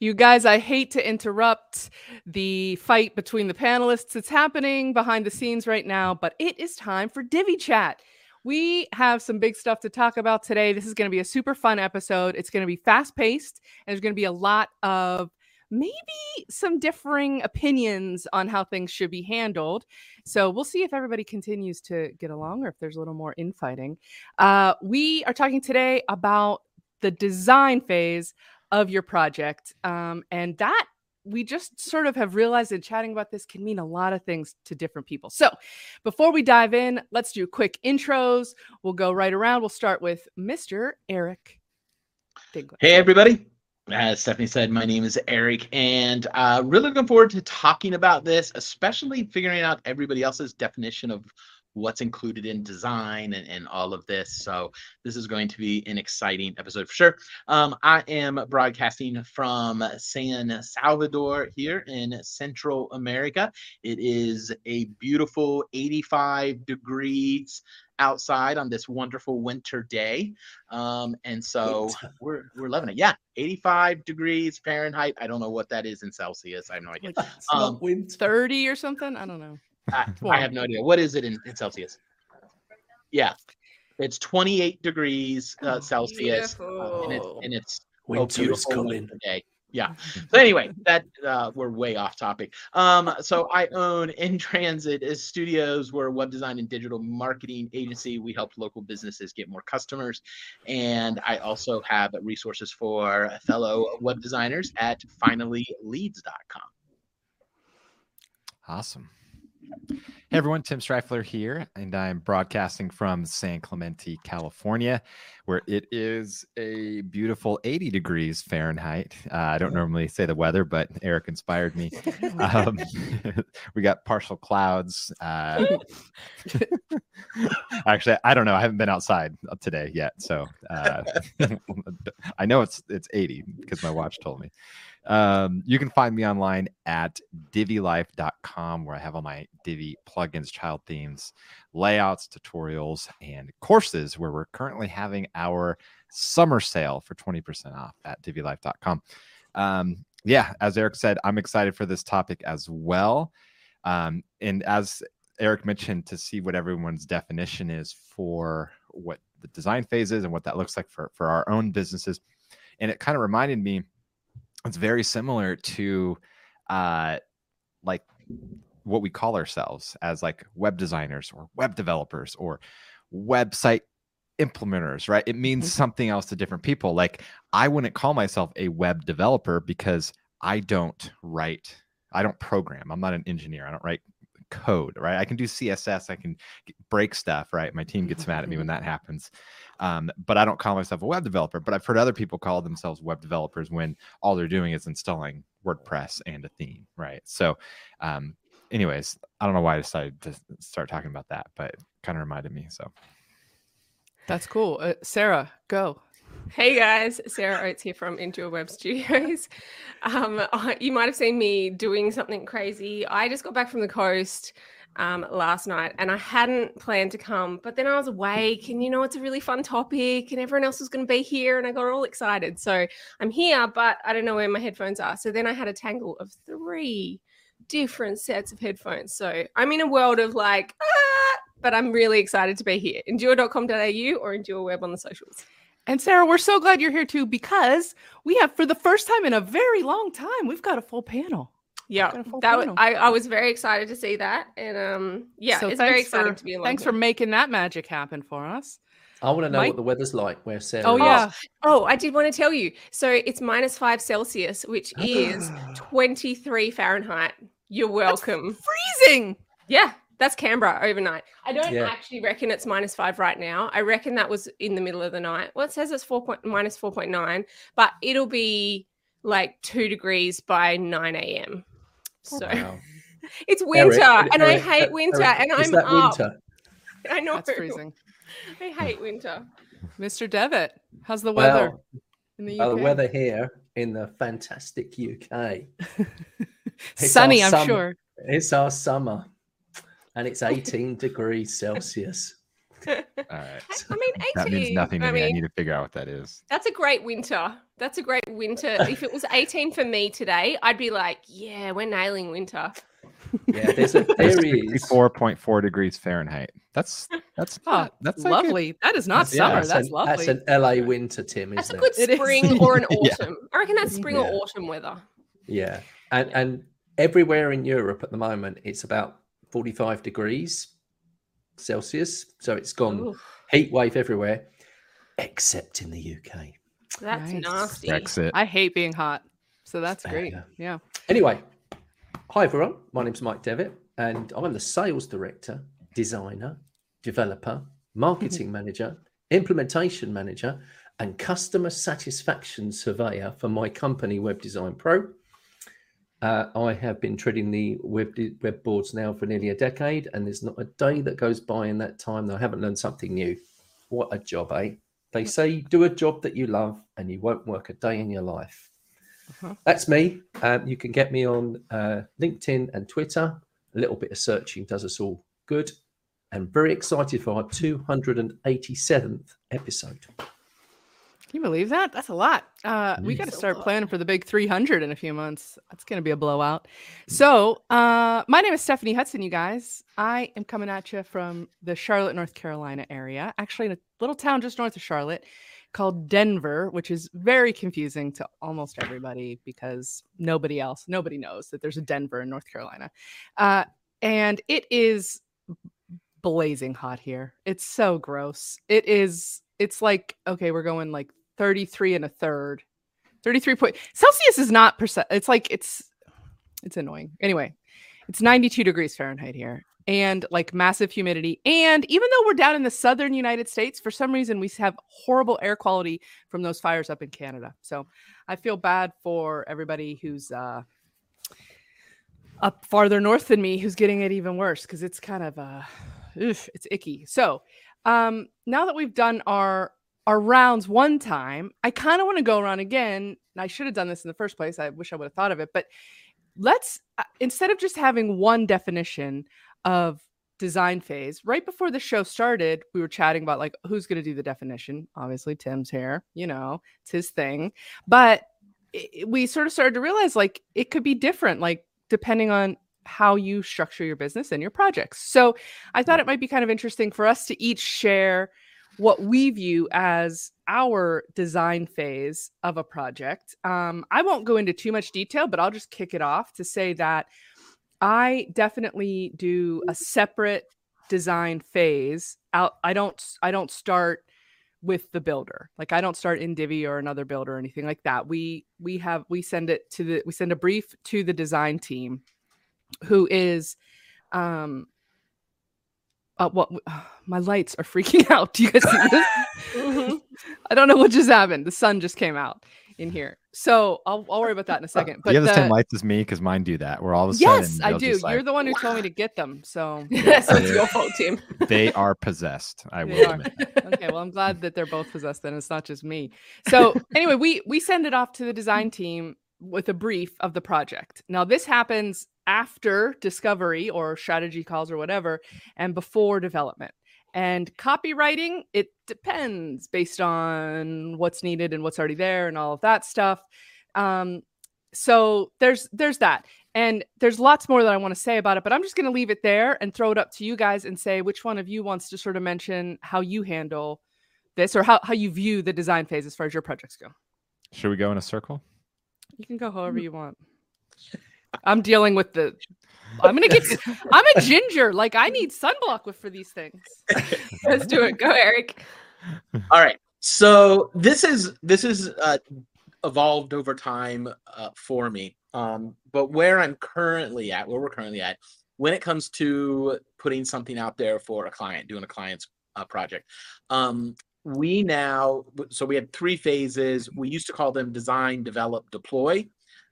You guys, I hate to interrupt the fight between the panelists. It's happening behind the scenes right now, but it is time for Divi Chat. We have some big stuff to talk about today. This is going to be a super fun episode. It's going to be fast paced, and there's going to be a lot of maybe some differing opinions on how things should be handled. So we'll see if everybody continues to get along or if there's a little more infighting. Uh, we are talking today about the design phase of your project. Um, and that we just sort of have realized in chatting about this can mean a lot of things to different people. So, before we dive in, let's do quick intros. We'll go right around. We'll start with Mr. Eric Hey, everybody. As Stephanie said, my name is Eric, and uh, really looking forward to talking about this, especially figuring out everybody else's definition of what's included in design and, and all of this. So this is going to be an exciting episode for sure. Um, I am broadcasting from San Salvador here in Central America. It is a beautiful 85 degrees outside on this wonderful winter day. Um, and so we're we're loving it. Yeah, 85 degrees Fahrenheit. I don't know what that is in Celsius. I have no idea. Um, 30 or something. I don't know. I, I, have no idea. What is it in, in Celsius? Yeah, it's 28 degrees uh, oh, Celsius, uh, and it's and it's winter is coming. Day. Yeah. So anyway, that uh, we're way off topic. Um, so I own In Transit is Studios. We're a web design and digital marketing agency. We help local businesses get more customers, and I also have resources for fellow web designers at finallyleads.com. Awesome. Hey everyone, Tim Strifler here, and I'm broadcasting from San Clemente, California, where it is a beautiful 80 degrees Fahrenheit. Uh, I don't normally say the weather, but Eric inspired me. Um, we got partial clouds. Uh, actually, I don't know. I haven't been outside today yet, so uh, I know it's it's 80 because my watch told me. Um, you can find me online at divilife.com where I have all my Divi plugins, child themes, layouts, tutorials, and courses where we're currently having our summer sale for 20% off at divilife.com. Um, yeah, as Eric said, I'm excited for this topic as well. Um, and as Eric mentioned, to see what everyone's definition is for what the design phase is and what that looks like for, for our own businesses. And it kind of reminded me it's very similar to uh like what we call ourselves as like web designers or web developers or website implementers right? It means mm-hmm. something else to different people. Like i wouldn't call myself a web developer because i don't write i don't program. I'm not an engineer. I don't write code right? I can do css i can break stuff right? My team gets mad at me when that happens um, but I don't call myself a web developer. But I've heard other people call themselves web developers when all they're doing is installing WordPress and a theme, right? So, um, anyways, I don't know why I decided to start talking about that, but kind of reminded me. So that's cool. Uh, Sarah, go. Hey guys, Sarah Oates here from Endure Web Studios. Um, you might have seen me doing something crazy. I just got back from the coast um, last night and I hadn't planned to come, but then I was awake and you know, it's a really fun topic and everyone else was going to be here and I got all excited. So I'm here, but I don't know where my headphones are. So then I had a tangle of three different sets of headphones. So I'm in a world of like, ah, but I'm really excited to be here. Endure.com.au or Endure Web on the socials. And Sarah, we're so glad you're here too because we have, for the first time in a very long time, we've got a full panel yeah that was, I, I was very excited to see that and um yeah so it's very exciting for, to be thanks for making that magic happen for us I want to know Mike? what the weather's like where Sarah. Oh yeah. Oh, I did want to tell you. So it's minus five Celsius, which is twenty three Fahrenheit. You're welcome. That's freezing. Yeah, that's Canberra overnight. I don't yeah. actually reckon it's minus five right now. I reckon that was in the middle of the night. Well, it says it's four point minus four point nine, but it'll be like two degrees by nine a.m. So wow. it's winter, Eric, and Eric, I hate winter, Eric, and I'm up. Winter? I know it's freezing. I hate winter. Mr. Devitt, how's the weather well, in the UK? Well, the weather here in the fantastic UK. Sunny, I'm summer. sure. It's our summer, and it's 18 degrees Celsius. All right. I mean, 18. That means nothing to I me. I need to figure out what that is. that's a great winter. That's a great winter. if it was 18 for me today, I'd be like, yeah, we're nailing winter. Yeah, there's a there is Four point four degrees Fahrenheit. That's that's Oh, not, that's like a- lovely. that is not That's- yeah, summer. That's, an, lovely. That's an LA winter, Tim, That's a isn't good it? It is. spring or an Yeah. autumn. I reckon that's spring or autumn weather. Yeah, and and everywhere in Europe at the moment it's about 45 degrees Celsius, so it's gone Ooh, heat wave everywhere, except in the UK. that's Nice. nasty. Brexit. I hate being hot. So that's great. Yeah. Yeah. Anyway, hi everyone. My name's Mike Devitt, and I'm the sales director, designer, developer, marketing manager, implementation manager, and customer satisfaction surveyor for my company, Web Design Pro. Uh, I have been treading the web web boards now for nearly a decade, and there's not a day that goes by in that time that I haven't learned something new. What a job, eh? They say do a job that you love, and you won't work a day in your life. Uh-huh. That's me. Um, you can get me on uh, LinkedIn and Twitter. A little bit of searching does us all good. And very excited for our 287th episode. Can you believe that? That's a lot. Uh, we got to start planning for the big 300 in a few months. That's going to be a blowout. So, uh, my name is Stephanie Hudson, you guys. I am coming at you from the Charlotte, North Carolina area, actually in a little town just north of Charlotte called Denver, which is very confusing to almost everybody because nobody else, nobody knows that there's a Denver in North Carolina. Uh, and it is blazing hot here. It's so gross. It is, it's like, okay, we're going like 33 and a third. 33 point Celsius is not percent. It's like it's it's annoying. Anyway, it's 92 degrees Fahrenheit here and like massive humidity. And even though we're down in the southern United States, for some reason we have horrible air quality from those fires up in Canada. So I feel bad for everybody who's uh up farther north than me who's getting it even worse because it's kind of uh oof, it's icky. So um now that we've done our our rounds one time, I kind of want to go around again. And I should have done this in the first place. I wish I would have thought of it. But let's, uh, instead of just having one definition of design phase, right before the show started, we were chatting about like who's going to do the definition. Obviously, Tim's here, you know, it's his thing. But i- i- we sort of started to realize like it could be different, like depending on how you structure your business and your projects. So I thought it might be kind of interesting for us to each share what we view as our design phase of a project. Um, I won't go into too much detail, but I'll just kick it off to say that I definitely do a separate design phase. Out, I don't. I don't start with the builder. Like I don't start in Divi or another builder or anything like that. We we have we send it to the we send a brief to the design team, who is um uh, what my lights are freaking out. Do you guys see this? Mhm. I don't know what just happened. The sun just came out in here. So I'll, I'll worry about that in a second. But you have the same lights as me because mine do that. Where all of a yes, sudden I do. You're like, the one who told me to get them. So so it's your fault, Tim. they are possessed. I will admit. okay, well, I'm glad that they're both possessed. Then it's not just me. So anyway, we we send it off to the design team with a brief of the project. Now this happens after discovery or strategy calls or whatever, and before development. And copywriting, it depends based on what's needed and what's already there and all of that stuff. Um, so there's there's that. And there's lots more that I want to say about it, but I'm just going to leave it there and throw it up to you guys and say which one of you wants to sort of mention how you handle this or how, how you view the design phase as far as your projects go. Should we go in a circle? You can go however you want. I'm dealing with the. I'm gonna get. I'm a ginger. Like I need sunblock with for these things. Let's do it. Go, Eric. All right. So this is this is uh, evolved over time uh, for me. Um, but where I'm currently at, where we're currently at, when it comes to putting something out there for a client, doing a client's uh, project, um, we now so we had three phases. We used to call them design, develop, deploy.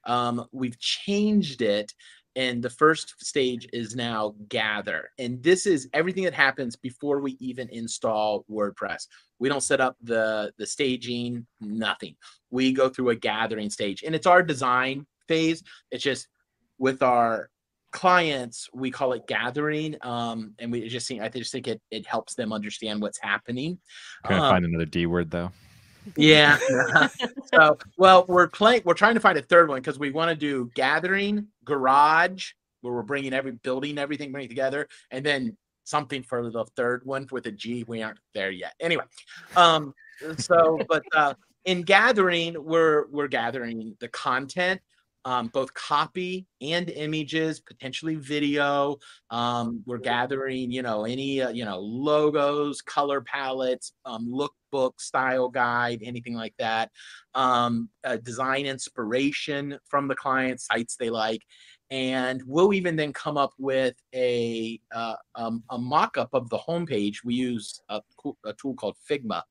Um, we've changed it and the first stage is now gather and this is everything that happens before we even install wordpress we don't set up the the staging nothing we go through a gathering stage and it's our design phase it's just with our clients, we call it gathering, um, and we just think I just think it it helps them understand what's happening. Can I Um, find another D word though? yeah. so, well, we're playing. We're trying to find a third one because we want to do gathering, garage, where we're bringing every building, everything, bringing together, and then something for the third one with a G. We aren't there yet. Anyway, um, so but uh, in gathering, we're we're gathering the content. Um, both copy and images, potentially video. Um, we're gathering, you know, any, uh, you know, logos, color palettes, um, lookbook, style guide, anything like that. Um, uh, design inspiration from the client sites they like, and we'll even then come up with a uh, um, a mock-up of the homepage. We use a, a tool called Figma,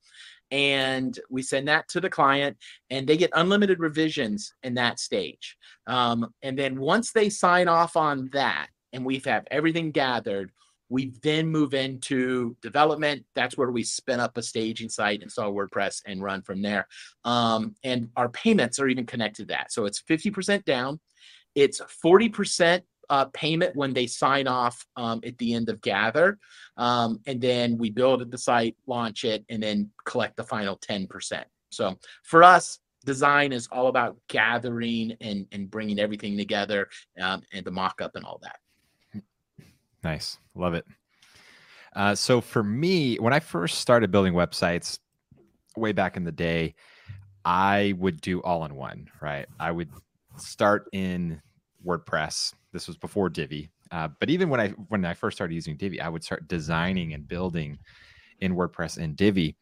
and we send that to the client, and they get unlimited revisions in that stage. Um, and then once they sign off on that, and we have everything gathered, we then move into development. That's where we spin up a staging site, install WordPress, and run from there. Um, and our payments are even connected to that. So it's 50% down. It's 40% uh, payment when they sign off um, at the end of Gather. Um, and then we build the site, launch it, and then collect the final 10%. So for us, design is all about gathering and, and bringing everything together um, and the mock up and all that. Nice. Love it. Uh, so for me, when I first started building websites way back in the day, I would do all in one, right? I would start in WordPress. This was before Divi. Uh, but even when I when I first started using Divi, I would start designing and building in WordPress and Divi.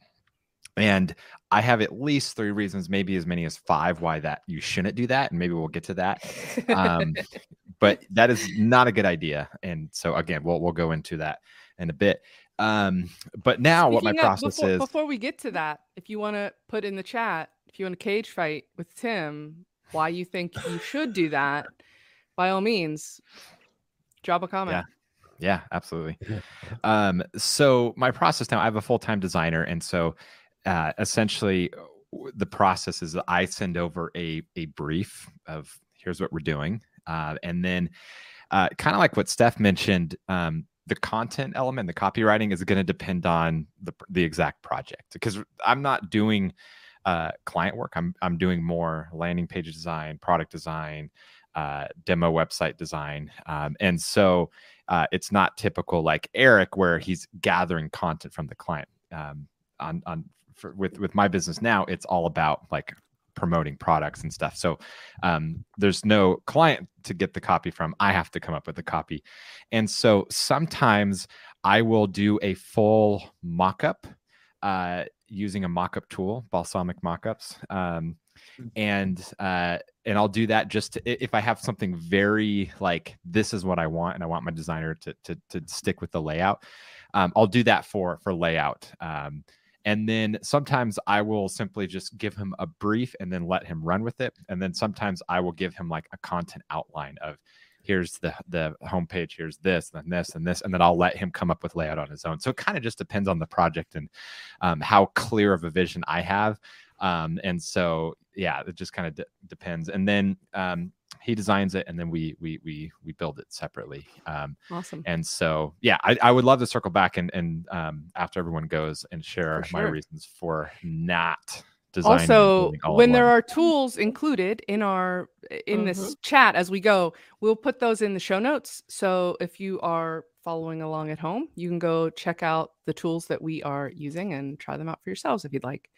And I have at least three reasons, maybe as many as five, why that you shouldn't do that. And maybe we'll get to that. Um, but that is not a good idea. And so again, we'll we'll go into that in a bit. Um, but now what my of, process before, is Before we get to that, if you want to put in the chat, if you want a cage fight with Tim, why you think you should do that, by all means, drop a comment. Yeah, absolutely. Um, so my process now, I have a full-time designer, and so uh, essentially the process is that I send over a a brief of here's what we're doing, uh, and then uh, kind of like what Steph mentioned, um, the content element, the copywriting is going to depend on the the exact project because I'm not doing uh, client work. I'm I'm doing more landing page design, product design, uh, demo website design, um, and so uh, it's not typical like Eric where he's gathering content from the client. Um, on on for, with with my business now, it's all about like promoting products and stuff. So um, there's no client to get the copy from. I have to come up with the copy, and so sometimes I will do a full mock-up uh, using a mock-up tool, Balsamiq Mockups. Um, and uh and i'll do that just to, if i have something very like this is what i want and i want my designer to to, to stick with the layout um, i'll do that for for layout um, and then sometimes i will simply just give him a brief and then let him run with it and then sometimes i will give him like a content outline of here's the the homepage here's this and this and this and then i'll let him come up with layout on his own. So it kind of just depends on the project and um, how clear of a vision i have um, and so yeah it just kind of de- depends and then um, he designs it and then we we we we build it separately um, Awesome. and so yeah I, I would love to circle back and and um, after everyone goes and share For my reasons for not designing Also, all when there one. are tools included in our in this chat as we go, we'll put those in the show notes. So if you are following along at home, you can go check out the tools that we are using and try them out for yourselves if you'd like.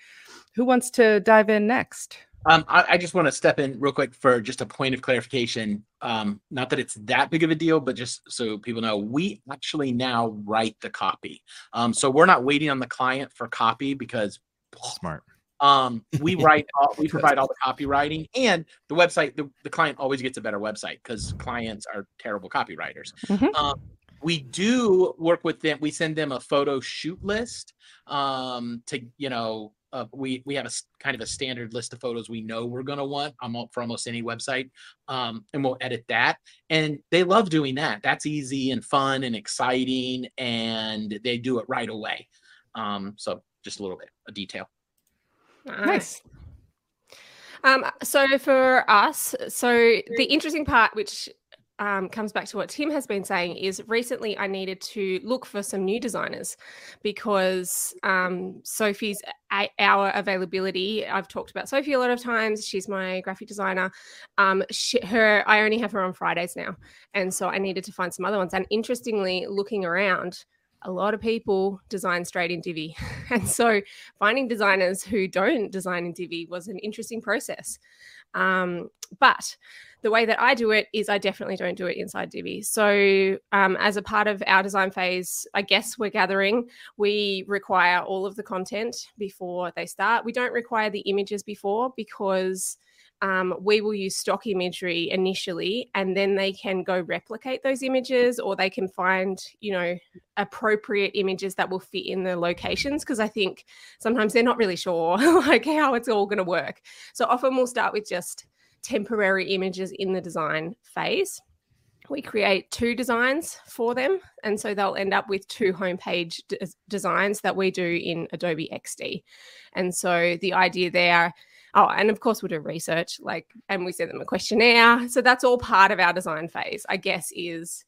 Who wants to dive in next? Um, I, I just want to step in real quick for just a point of clarification. Um, not that it's that big of a deal, but just so people know, we actually now write the copy. Um, so we're not waiting on the client for copy because smart um, we write, all, we provide all the copywriting, and the website. The, the client always gets a better website because clients are terrible copywriters. Mhm. Um, we do work with them. We send them a photo shoot list um, to you know. Uh, we we have a s- kind of a standard list of photos we know we're going to want um, for almost any website, um, and we'll edit that. And they love doing that. That's easy and fun and exciting, and they do it right away. Um, so just a little bit of detail. Nice. Um, so for us, so the interesting part, which um, comes back to what Tim has been saying is recently I needed to look for some new designers because um, Sophie's hour availability. I've talked about Sophie a lot of times. She's my graphic designer. Um, she, her, I only have her on Fridays now, and so I needed to find some other ones. And interestingly, looking around, a lot of people design straight in Divi. And so finding designers who don't design in Divi was an interesting process. Um, but the way that I do it is I definitely don't do it inside Divi. So, um, as a part of our design phase, I guess we're gathering, we require all of the content before they start. We don't require the images before because um, we will use stock imagery initially and then they can go replicate those images or they can find you know appropriate images that will fit in the locations because i think sometimes they're not really sure like how it's all going to work so often we'll start with just temporary images in the design phase. We create two designs for them. And so they'll end up with two homepage designs that we do in Adobe XD. And so the idea there, oh, and of course, we'll do research, like, and we send them a questionnaire. So that's all part of our design phase, I guess, is,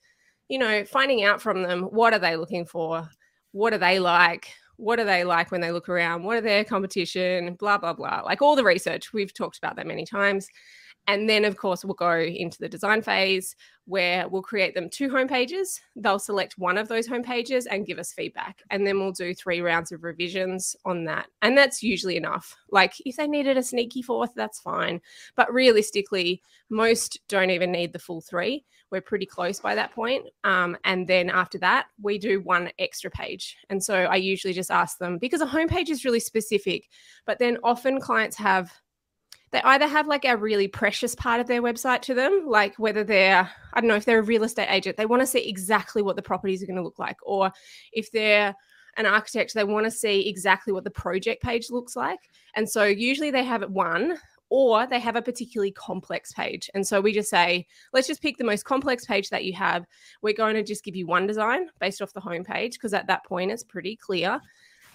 you know, finding out from them what are they looking for? What are they like? what are they like when they look around what are their competition blah blah blah like all the research we've talked about that many times and then, of course, we'll go into the design phase where we'll create them two home pages. They'll select one of those home pages and give us feedback. And then we'll do three rounds of revisions on that. And that's usually enough. Like if they needed a sneaky fourth, that's fine. But realistically, most don't even need the full three. We're pretty close by that point. Um, and then after that, we do one extra page. And so I usually just ask them because a home page is really specific, but then often clients have they either have like a really precious part of their website to them, like whether they're, I don't know, if they're a real estate agent, they want to see exactly what the properties are going to look like. Or if they're an architect, they want to see exactly what the project page looks like. And so usually they have it one or they have a particularly complex page. And so we just say, let's just pick the most complex page that you have. We're going to just give you one design based off the home page because at that point it's pretty clear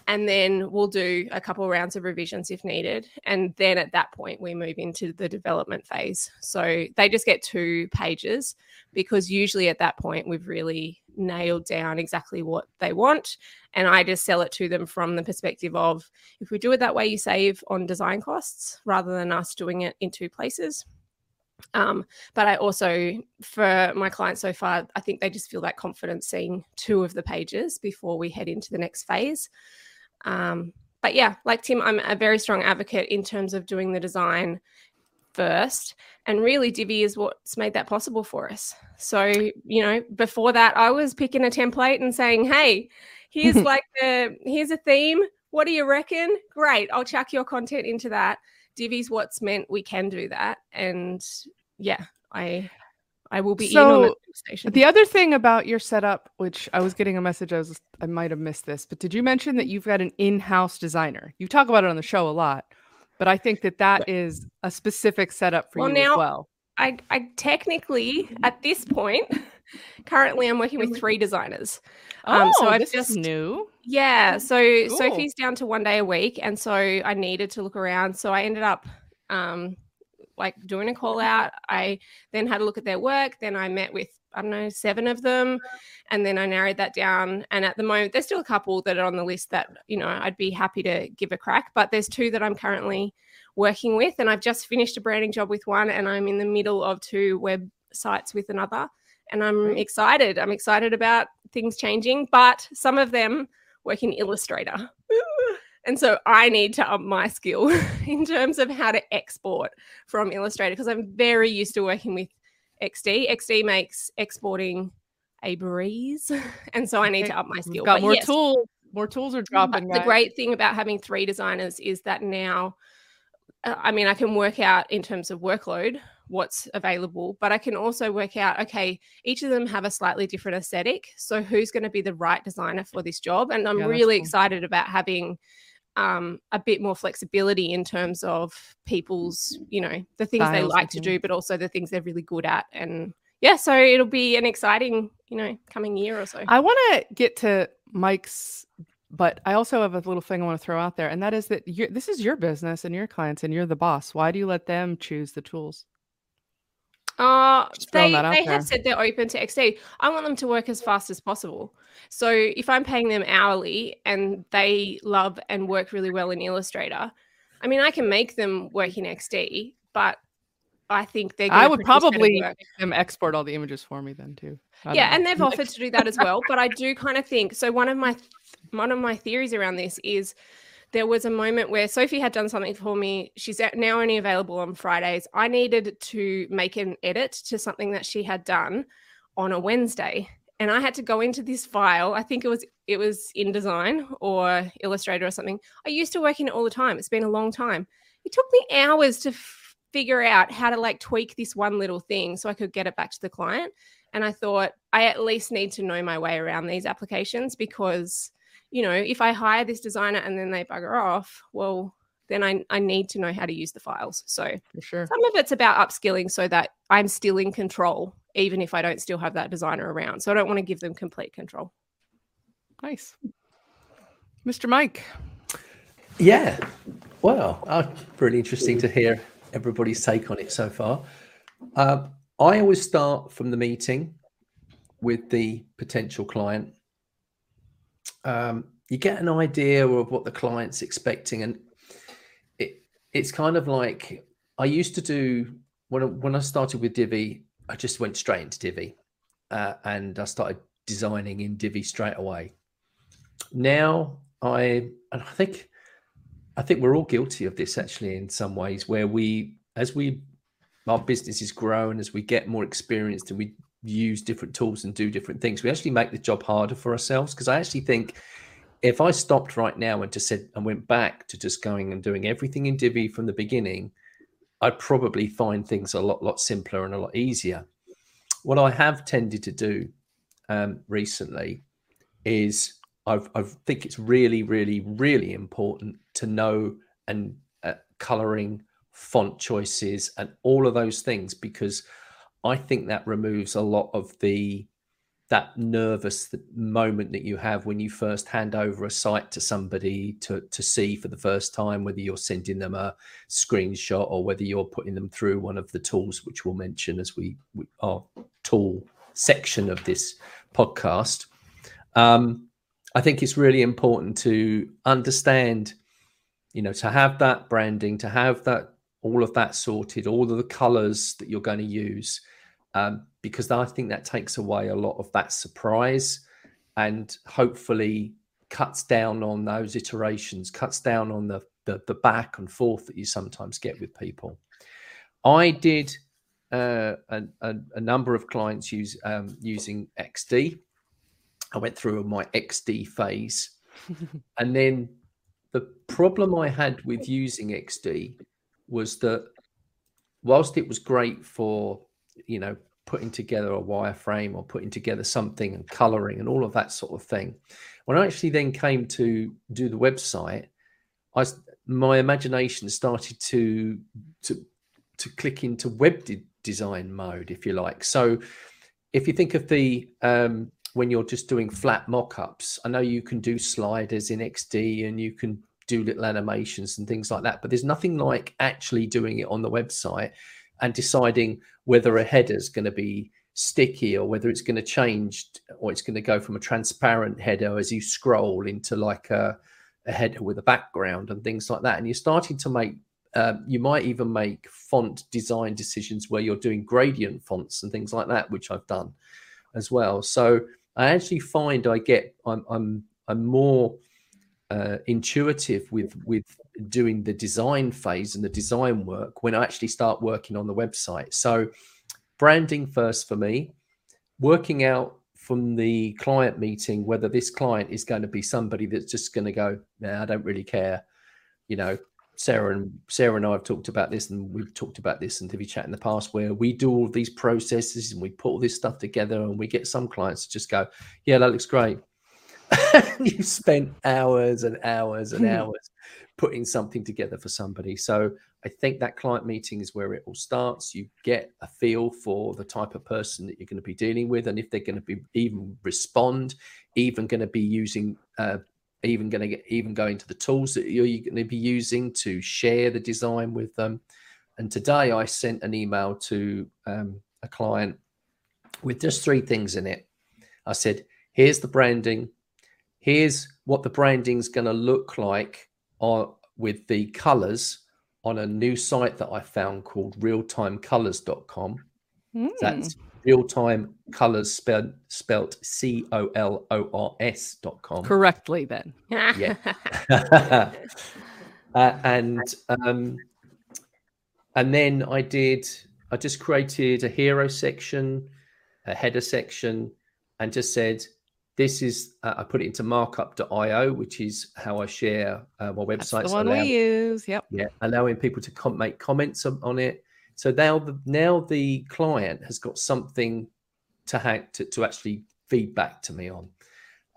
and then we'll do a couple rounds of revisions if needed. And then at that point we move into the development phase. So they just get two pages because usually at that point we've really nailed down exactly what they want. And i just sell it to them from the perspective of if we do it that way you save on design costs rather than us doing it in two places. Um, but I also, for my clients so far, I think they just feel that confidence seeing two of the pages before we head into the next phase. Um, but yeah, like Tim, I'm a very strong advocate in terms of doing the design first. And really, Divi is what's made that possible for us. So, you know, before that, I was picking a template and saying, hey, here's like the, here's a theme. What do you reckon? Great. I'll chuck your content into that. Divi's what's meant we can do that. And yeah, I I will be so, The other thing about your setup, which I was getting a message, I was I might have missed this, but did you mention that you've got an in-house designer? You talk about it on the show a lot, but I think that that is a specific setup for well, you now, as well. I, I technically at this point, currently I'm working with three designers. Um, oh, so I've this just, is new. Yeah, so cool. Sophie's down to one day a week, and so I needed to look around. So I ended up um, like doing a call out. I then had a look at their work. Then I met with, I don't know, seven of them. And then I narrowed that down. And at the moment, there's still a couple that are on the list that, you know, I'd be happy to give a crack. But there's two that I'm currently working with. And I've just finished a branding job with one. And I'm in the middle of two websites with another. And I'm mm-hmm. excited. I'm excited about things changing. But some of them work in Illustrator. And so I need to up my skill in terms of how to export from Illustrator because I'm very used to working with XD. XD makes exporting a breeze. And so I need to up my skill. Got but more yes, tools. More tools are dropping. The great thing about having three designers is that now, uh, I mean, I can work out in terms of workload what's available, but I can also work out, okay, each of them have a slightly different aesthetic. So who's going to be the right designer for this job? And I'm yeah, really cool. excited about having um, a bit more flexibility in terms of people's, you know, the things Styles they like to do, but also the things they're really good at. And yeah, so it'll be an exciting, you know, coming year or so. I want to get to Mike's, but I also have a little thing I want to throw out there, and that is that this is your business and your clients, and you're the boss. Why do you let them choose the tools? Uh, they they have said they're open to XD. I want them to work as fast as possible. So if I'm paying them hourly and they love and work really well in Illustrator, I mean, I can make them work in XD, but I think they're. I would probably make them export all the images for me then too. Yeah, and they've offered to do that as well. But I do kind of think so. One of my one of my theories around this is there was a moment where Sophie had done something for me. She's now only available on Fridays. I needed to make an edit to something that she had done on a Wednesday. And I had to go into this file. I think it was it was InDesign or Illustrator or something. I used to work in it all the time. It's been a long time. It took me hours to f- figure out how to like tweak this one little thing so I could get it back to the client. And I thought I at least need to know my way around these applications because you know, if I hire this designer and then they bugger off, well, then I, I need to know how to use the files. So for sure. Some of it's about upskilling so that I'm still in control, even if I don't still have that designer around. So I don't want to give them complete control. Nice. Mr. Mike. Yeah. Well, uh, really interesting to hear everybody's take on it so far. Uh, I always start from the meeting with the potential client um, you get an idea of what the client's expecting, and it it's kind of like I used to do when I, when I started with Divi. I just went straight into Divi, uh, and I started designing in Divi straight away. Now I and I think I think we're all guilty of this actually in some ways, where we as we our businesses grow and as we get more experienced and we use different tools and do different things, we actually make the job harder for ourselves. Because I actually think if I stopped right now and just said and went back to just going and doing everything in Divi from the beginning, I'd probably find things a lot, lot simpler and a lot easier. What I have tended to do um, recently is I've, I think it's really, really, really important to know and uh, coloring, font choices, and all of those things because I think that removes a lot of the that nervous moment that you have when you first hand over a site to somebody to to see for the first time whether you're sending them a screenshot or whether you're putting them through one of the tools which we'll mention as we, we our tool section of this podcast um, i think it's really important to understand you know to have that branding to have that all of that sorted all of the colors that you're going to use um, because I think that takes away a lot of that surprise and hopefully cuts down on those iterations, cuts down on the, the, the back and forth that you sometimes get with people. I did uh, a, a, a, number of clients use um, using XD. I went through my XD phase, and then the problem I had with using XD was that whilst it was great for you know, putting together a wireframe or putting together something and coloring and all of that sort of thing. When I actually then came to do the website, I my imagination started to to to click into web de- design mode, if you like. So, if you think of the um, when you're just doing flat mock-ups, I know you can do sliders in XD and you can do little animations and things like that, but there's nothing like actually doing it on the website and deciding whether a header is going to be sticky or whether it's going to change or it's going to go from a transparent header as you scroll into like a, a header with a background and things like that. And you're starting to make, um, you might even make font design decisions where you're doing gradient fonts and things like that, which I've done as well. So I actually find I get, I'm, I'm, I'm more uh, intuitive with with doing the design phase and the design work when I actually start working on the website. So branding first for me, working out from the client meeting whether this client is going to be somebody that's just going to go, nah, I don't really care. You know, Sarah and Sarah and I have talked about this, and we've talked about this in Divi Chat in the past, where we do all these processes and we put all this stuff together, and we get some clients to just go, "Yeah, that looks great. you spent hours and hours and hmm. hours putting something together for somebody. So I think that client meeting is where it all starts. You get a feel for the type of person that you're going to be dealing with, and if they're going to be even respond, even going to be using, uh, even going to get, even going to the tools that you're going to be using to share the design with them. And today I sent an email to um, a client with just three things in it. I said, here's the branding, here's what the branding's going to look like on, with the colors on a new site that I found called realtimecolors.com. Mm. That's real time colors spelled spelt C O L O R S dot com. correctly then. Yeah. uh, and um, and then I did. I just created a hero section, a header section, and just said, "This is." Uh, I put it into markup.io, which is how I share uh, my That's the one allow- we use. Yep. yeah, allowing people to com- make comments on, it. So now the now the client has got something to hack to, to actually feed back to me on.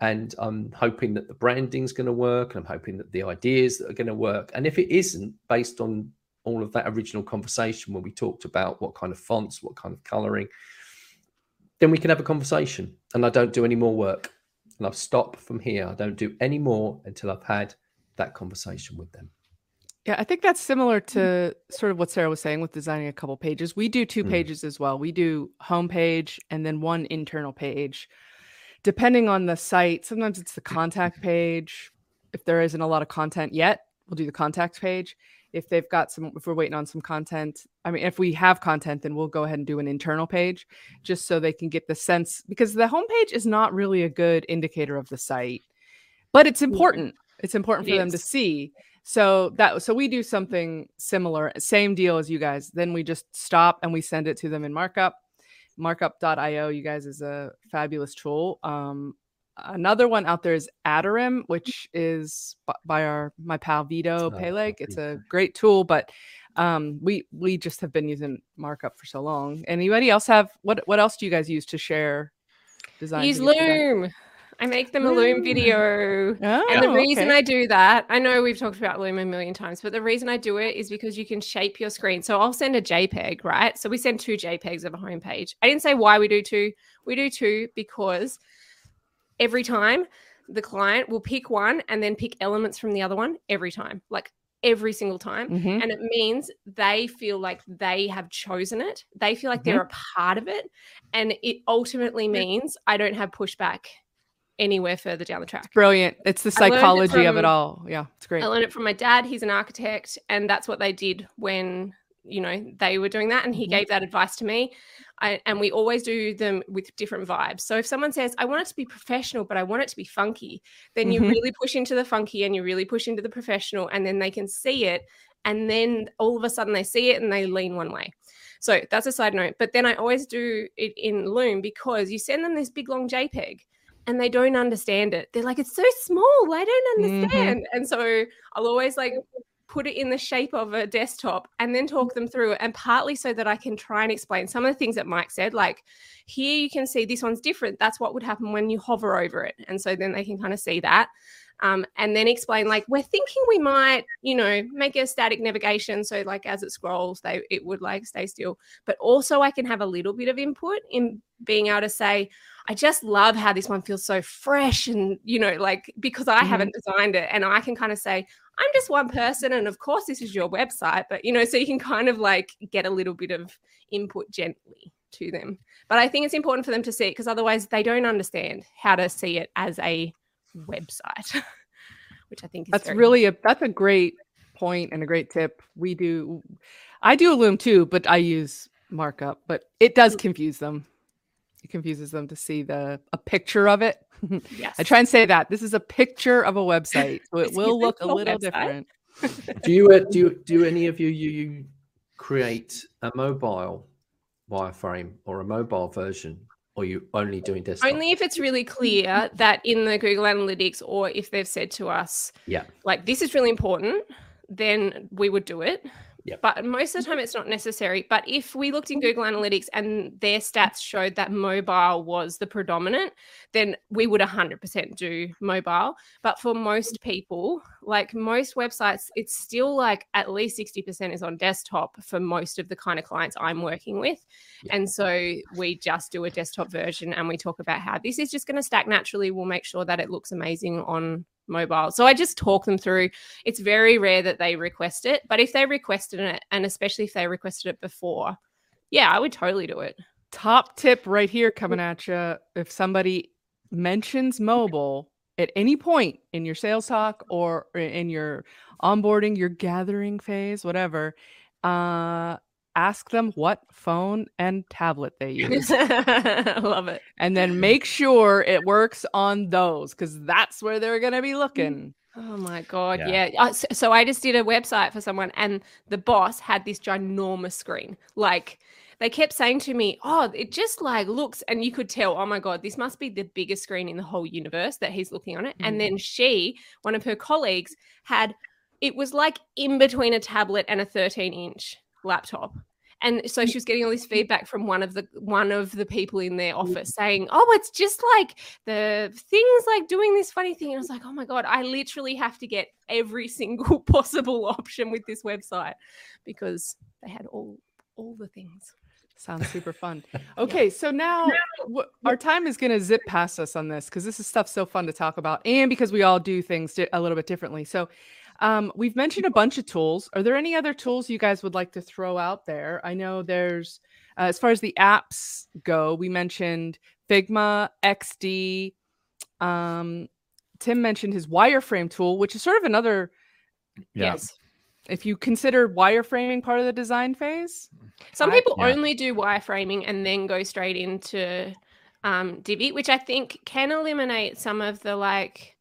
And I'm hoping that the branding's going to work, and I'm hoping that the ideas that are going to work. And if it isn't, based on all of that original conversation when we talked about what kind of fonts, what kind of coloring, then we can have a conversation. And I don't do any more work. And I've stopped from here. I don't do any more until I've had that conversation with them. Yeah, I think that's similar to sort of what Sarah was saying with designing a couple pages. We do two Mm. pages as well. We do homepage and then one internal page. Depending on the site, sometimes it's the contact page. If there isn't a lot of content yet, we'll do the contact page. If they've got some, if we're waiting on some content, I mean, if we have content, then we'll go ahead and do an internal page just so they can get the sense because the homepage is not really a good indicator of the site, but it's important. It's important It for them to see. So that so we do something similar, same deal as you guys. Then we just stop and we send it to them in markup. Markup.io, you guys is a fabulous tool. Um, another one out there is Atarim, which is by our my pal Vito Oh, Peleg. It's a great tool, but um, we we just have been using markup for so long. Anybody else have what what else do you guys use to share design? Use Loom. I make them a Loom. Loom video. Oh, And the reason okay. I do that, I know we've talked about Loom a million times, but the reason I do it is because you can shape your screen. So I'll send a JPEG, right? So we send two JPEGs of a homepage. I didn't say why we do two. We do two because every time the client will pick one and then pick elements from the other one every time, like every single time. Mhm. And it means they feel like they have chosen it. They feel like Mm-hmm. they're a part of it. And it ultimately means I don't have pushback anywhere further down the track. brilliant. It's the learned it psychology of it all. Yeah, it's great. I learned it from my dad. He's an architect, and that's what they did when you know they were doing that. And he Mhm. gave that advice to me. I, and we always do them with different vibes. So if someone says, "I want it to be professional, but I want it to be funky," then you Mhm. really push into the funky and you really push into the professional, and then they can see it. And then all of a sudden they see it and they lean one way. So that's a side note. But then I always do it in Loom because you send them this big long JPEG and they don't understand it. They're like, it's so small. I don't Mhm. understand. And so I'll always like put it in the shape of a desktop and then talk them through it. And partly so that I can try and explain some of the things that Mike said, like here you can see this one's different. That's what would happen when you hover over it. And so then they can kind of see that. Um, and then explain like we're thinking we might you know make a static navigation so like as it scrolls they it would like stay still but also i can have a little bit of input in being able to say i just love how this one feels so fresh and you know like because i Mhm. haven't designed it and i can kind of say i'm just one person and of course this is your website but you know so you can kind of like get a little bit of input gently to them but i think it's important for them to see it because otherwise they don't understand how to see it as a website which i think is That's really a that's a great point and a great tip. We do I do a loom too, but I use markup, but it does mm. confuse them. It confuses them to see the a picture of it. yes I try and say that this is a picture of a website, so it will look a little website. different. do you uh, do you, do any of you, you you create a mobile wireframe or a mobile version or you only doing desktop Only if it's really clear that in the Google Analytics or if they've said to us, yeah like, this is really important, then we would do it. Yep. But most of the time, it's not necessary. But if we looked in Google Analytics and their stats showed that mobile was the predominant, then we would 100% do mobile. But for most people, like most websites, it's still like at least 60% is on desktop for most of the kind of clients I'm working with. Yeah. And so we just do a desktop version and we talk about how this is just going to stack naturally. We'll make sure that it looks amazing on mobile. So I just talk them through. It's very rare that they request it, but if they requested it, and especially if they requested it before, yeah, I would totally do it. top tip right here coming at you. If somebody mentions mobile at any point in your sales talk or in your onboarding, your gathering phase, whatever, uh, ask them what phone and tablet they use. I love it. and then make sure it works on those because that's where they're going to be looking. Oh my god, Yeah. yeah. Uh, so, so I just did a website for someone, and the boss had this ginormous screen. Like they kept saying to me, "Oh, it just like looks," and you could tell, "Oh my god, this must be the biggest screen in the whole universe that he's looking on it." Mm. And then she, one of her colleagues, had it was like in between a tablet and a 13 inch laptop. And so mm. she was getting all this feedback from one of the one of the people in their mm. office saying, "Oh, it's just like the things like doing this funny thing." And I was like, "Oh my god, I literally have to get every single possible option with this website because they had all all the things." Sounds super fun. Okay, so now w- our time is going to zip past us on this because this is stuff so fun to talk about, and because we all do things di- a little bit differently. So, um, we've mentioned a bunch of tools. Are there any other tools you guys would like to throw out there? I know there's, uh, as far as the apps go, we mentioned Figma, XD. Um, Tim mentioned his wireframe tool, which is sort of another. Yeah. Yes. If you consider wireframing part of the design phase, Some I- people Yeah. only do wireframing and then go straight into um, Divi, which I think can eliminate some of the like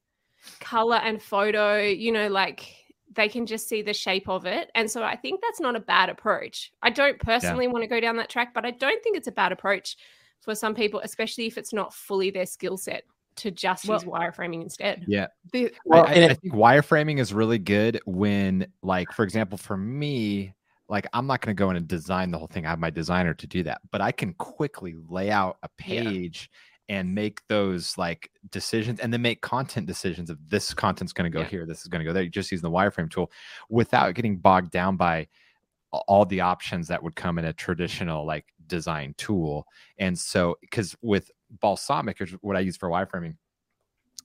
color and photo, you know, like they can just see the shape of it. And so I think that's not a bad approach. I don't personally want to go down that track, but I don't think it's a bad approach for some people, especially if it's not fully their skill set to just Well- use wireframing instead. Yeah. the Well, I, and I, I think wireframing is really good when, like, for example, for me, like I'm not going to go in and design the whole thing. I have my designer to do that, but I can quickly lay out a Yeah. And make those like decisions and then make content decisions of this content's going to go Yeah. here, this is going to go there. You just using the wireframe tool without getting bogged down by all the options that would come in a traditional like design tool. And so, because with Balsamiq, which is what I use for wireframing,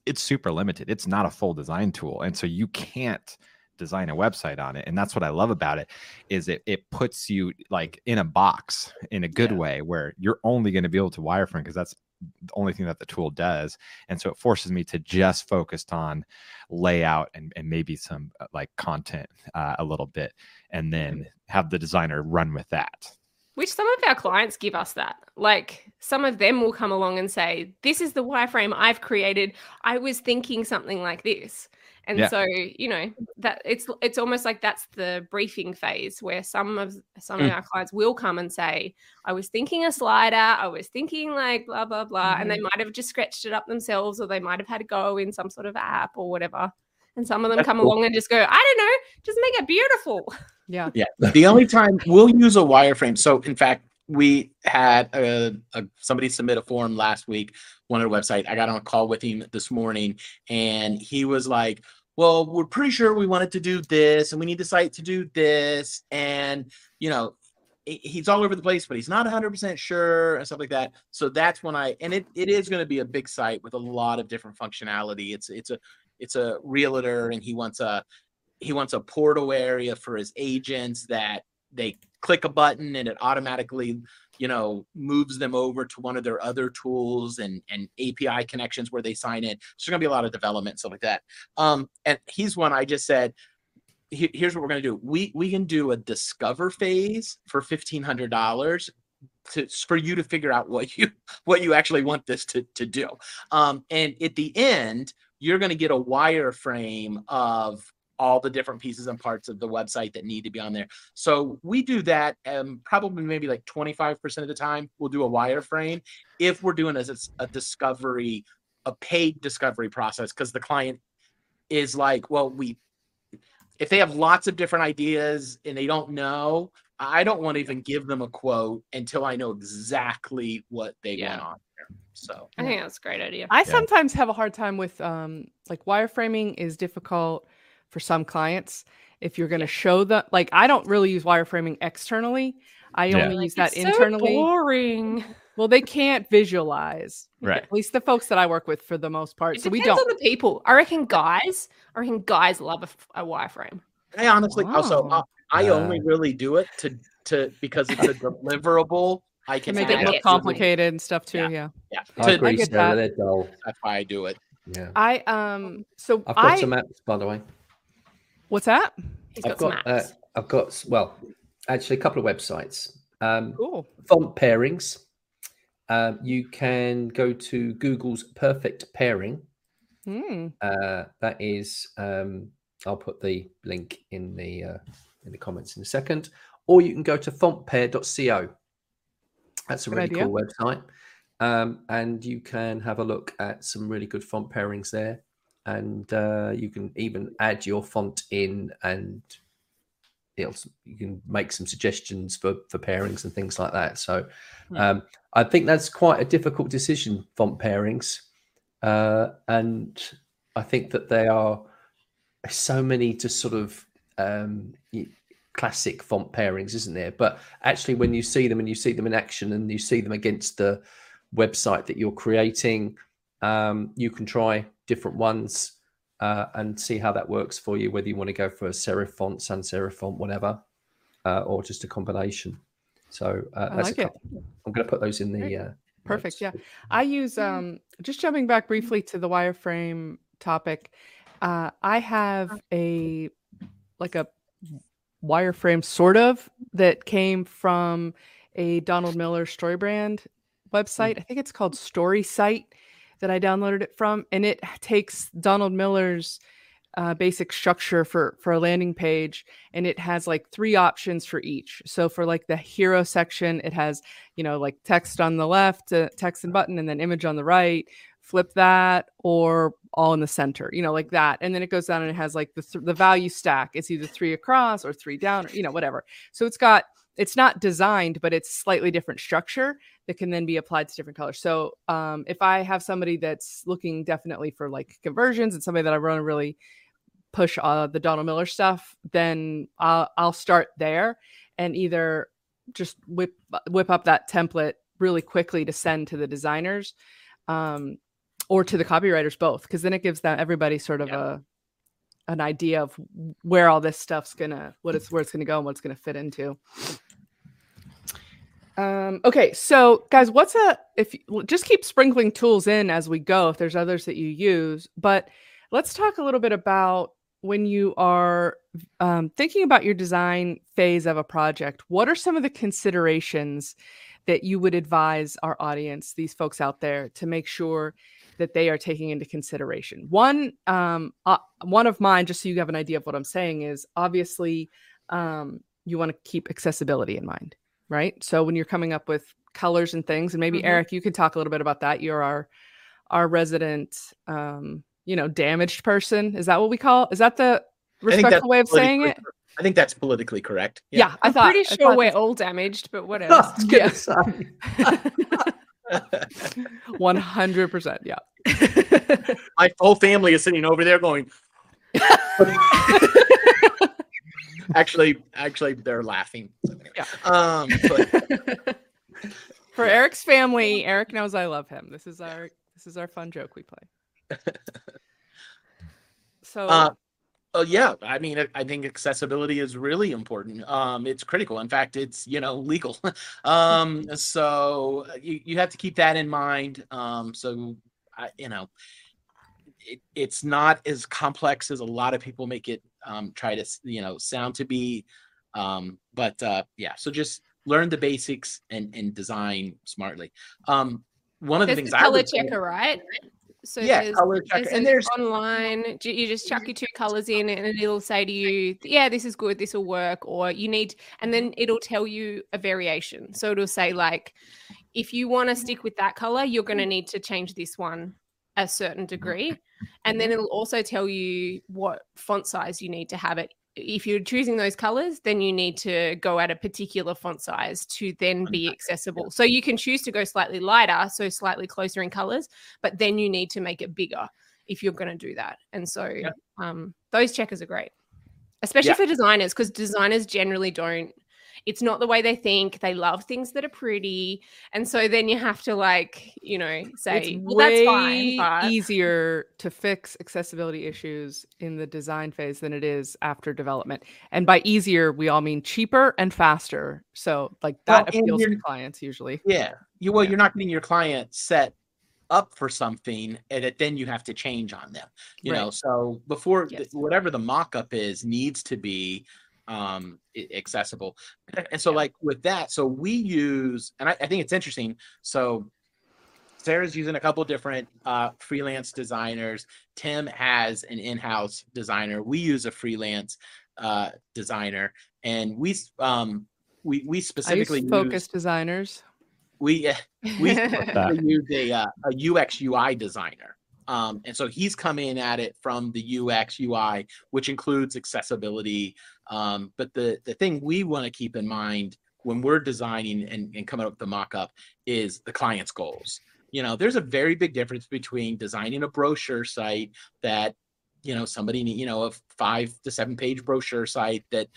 it's super limited. It's not a full design tool. And so you can't design a website on it. And that's what I love about it is it it puts you like in a box in a good Yeah. way where you're only going to be able to wireframe because that's the only thing that the tool does. And so it forces me to just focus on layout and, and maybe some uh, like content uh, a little bit and then have the designer run with that. Which some of our clients give us that. Like some of them will come along and say, This is the wireframe I've created. I was thinking something like this. And Yeah. so, you know, that it's it's almost like that's the briefing phase where some of some of Mm. our clients will come and say, I was thinking a slider, I was thinking like blah blah blah. And they might have just scratched it up themselves or they might have had a go in some sort of app or whatever. And some of them That's come cool. along and just go, I don't know, just make it beautiful. yeah, Yeah. The only time we'll use a wireframe. So, in fact, we had a, a somebody submit a form last week, one of the website. I got on a call with him this morning, and he was like, "Well, we're pretty sure we wanted to do this, and we need the site to do this, and you know." He's all over the place, but he's not 100% sure and stuff like that. So that's when I and it, it is going to be a big site with a lot of different functionality. It's it's a it's a realtor and he wants a he wants a portal area for his agents that they click a button and it automatically you know moves them over to one of their other tools and and api connections where they sign in. So there's going to be a lot of development stuff like that. Um and he's one i just said "Here- here's what we're going to do. We we can do a discover phase for $1500 to for you to figure out what you what you actually want this to to do. Um and at the end you're going to get a wireframe of all the different pieces and parts of the website that need to be on there. So we do that um, probably maybe like 25% of the time. We'll do a wireframe if we're doing as a discovery, a paid discovery process, because the client is like, well, we, if they have lots of different ideas and they don't know, I don't want to even give them a quote until I know exactly what they Yeah. want on there. So I think that's a great idea. I Yeah. sometimes have a hard time with um like wireframing is difficult for some clients if you're going to show the like I don't really use wireframing externally. I Yeah. only Like, use that "It's so internally. boring. well, they can't visualize. Right. At least the folks that I work with for the most part. It so we depends don't. on the people. I reckon guys, I reckon guys love a wireframe. I honestly also Wow. I, I only really do it to to because it's a deliverable I To can make it look complicated and stuff too. Yeah. Yeah. Yeah, I to- agree, get Sarah. that. They're dull. that's why I do it. Yeah. I um so I've got I some apps, by the way. what's that? He's I've got some got, uh. I've got, well, actually, a couple of websites. Um, Cool. font pairings. Um, you can go to Google's Perfect Pairing. Hmm. Uh, that is, um, I'll put the link in the uh, in the comments in a second, or you can go to fontpair.co. That's a Good really idea. cool website, um, and you can have a look at some really good font pairings there, and uh, you can even add your font in, and it'll, you can make some suggestions for for pairings and things like that. So, Hmm. um, I think that's quite a difficult decision, font pairings, uh, and I think that they are so many to sort of um, classic font pairings, isn't there? But actually, when you see them and you see them in action and you see them against the website that you're creating, um, you can try different ones uh, and see how that works for you. Whether you want to go for a serif font, sans serif font, whatever, uh, or just a combination. So uh, I like. I'm going to put those in the. Uh, Perfect. notes. Yeah. I use um just jumping back briefly to the wireframe topic. Uh I have a like a wireframe sort of that came from a Donald Miller Storybrand website. I think it's called Story Site that I downloaded it from and it takes Donald Miller's uh, basic structure for for a landing page and it has like three options for each so for like the hero section it has you know like text on the left uh, text and button and then image on the right flip that or all in the center you know like that and then it goes down and it has like the th- the value stack. It's either three across or three down or you know whatever. So it's got it's not designed but it's slightly different structure that can then be applied to different colors. So um, if i have somebody that's looking definitely for like conversions and somebody that i want to really push uh, the donald miller stuff then I'll, I'll start there and either just whip whip up that template really quickly to send to the designers. Um, or to the copywriters both because then it gives them everybody sort of Yeah. a an idea of where all this stuff's gonna what it's where it's gonna go and what it's gonna fit into um, okay so guys what's a if just keep sprinkling tools in as we go if there's others that you use but let's talk a little bit about when you are um, thinking about your design phase of a project, what are some of the considerations that you would advise our audience, these folks out there, to make sure that they are taking into consideration? One, um, uh, one of mine, just so you have an idea of what I'm saying, is obviously um, you want to keep accessibility in mind, right? So when you're coming up with colors and things, and maybe Mhm. Eric, you could talk a little bit about that. You're our our resident um you know damaged person is that what we call is that the I think that's respectful way of saying it cor- I think that's politically correct. yeah, i I'm thought pretty I sure thought we're all damaged, but what I else? Yeah. say. 100% yeah My whole family is sitting over there going. actually, actually, they're laughing. Yeah. Um, but for eric's family eric knows i love him this is our this is our fun joke we play so Uh, oh yeah, I mean, I- I think accessibility is really important. Um, it's critical. In fact, it's you know legal. um, so uh, you you have to keep that in mind. Um, so I, you know, it, it's not as complex as a lot of people make it um, try to you know sound to be. Um, but uh, yeah, so just learn the basics and and design smartly. Um, one of the things the I color checker, right? So yeah, there's, color checker, there's and there's online. You just chuck mm-hmm. your two colors in, and it'll say to you, "Yeah, this is good. This will work." Or you need, and then mm-hmm. it'll tell you a variation. So it'll say like, if you want to mm-hmm. stick with that color, you're going to need to change this one a certain degree, and then it'll also tell you what font size you need to have it. If you're choosing those colors, then you need to go at a particular font size to then be accessible. So you can choose to go slightly lighter, so slightly closer in colors, but then you need to make it bigger if you're going to do that. And so um, those checkers are great, especially Yeah. for designers, because designers generally don't. It's not the way they think. They love things that are pretty. And so then you have to like, you know, say, it's well, way that's fine. But easier to fix accessibility issues in the design phase than it is after development. And by easier, we all mean cheaper and faster. So like that and appeals to clients usually. Yeah. You well, Yeah. you're not getting your client set up for something and that then you have to change on them. You know, so before th- whatever the mock-up is needs to be um accessible. And so Yeah. like with that, so we use and I, I think it's interesting. So Sarah's using a couple different uh, freelance designers. Tim has an in-house designer. We use a freelance uh, designer, and we um, we we I use specifically use- focus designers. we uh, we specifically use a, uh, a UX UI designer. Um, and so he's coming at it from the UX UI, which includes accessibility. Um, but the, the thing we want to keep in mind when we're designing and, and coming up with the mock-up is the client's goals. You know, there's a very big difference between designing a brochure site that, you know, somebody, you know, a five to seven page brochure site that,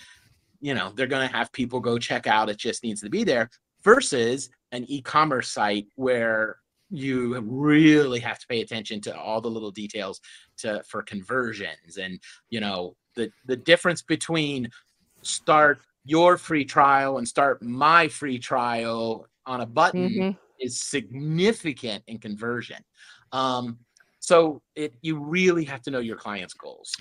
you know, they're going to have people go check out. It just needs to be there versus an e-commerce site where you really have to pay attention to all the little details to for conversions and you know the the difference between start your free trial and start my free trial on a button Mhm. is significant in conversion um so it you really have to know your client's goals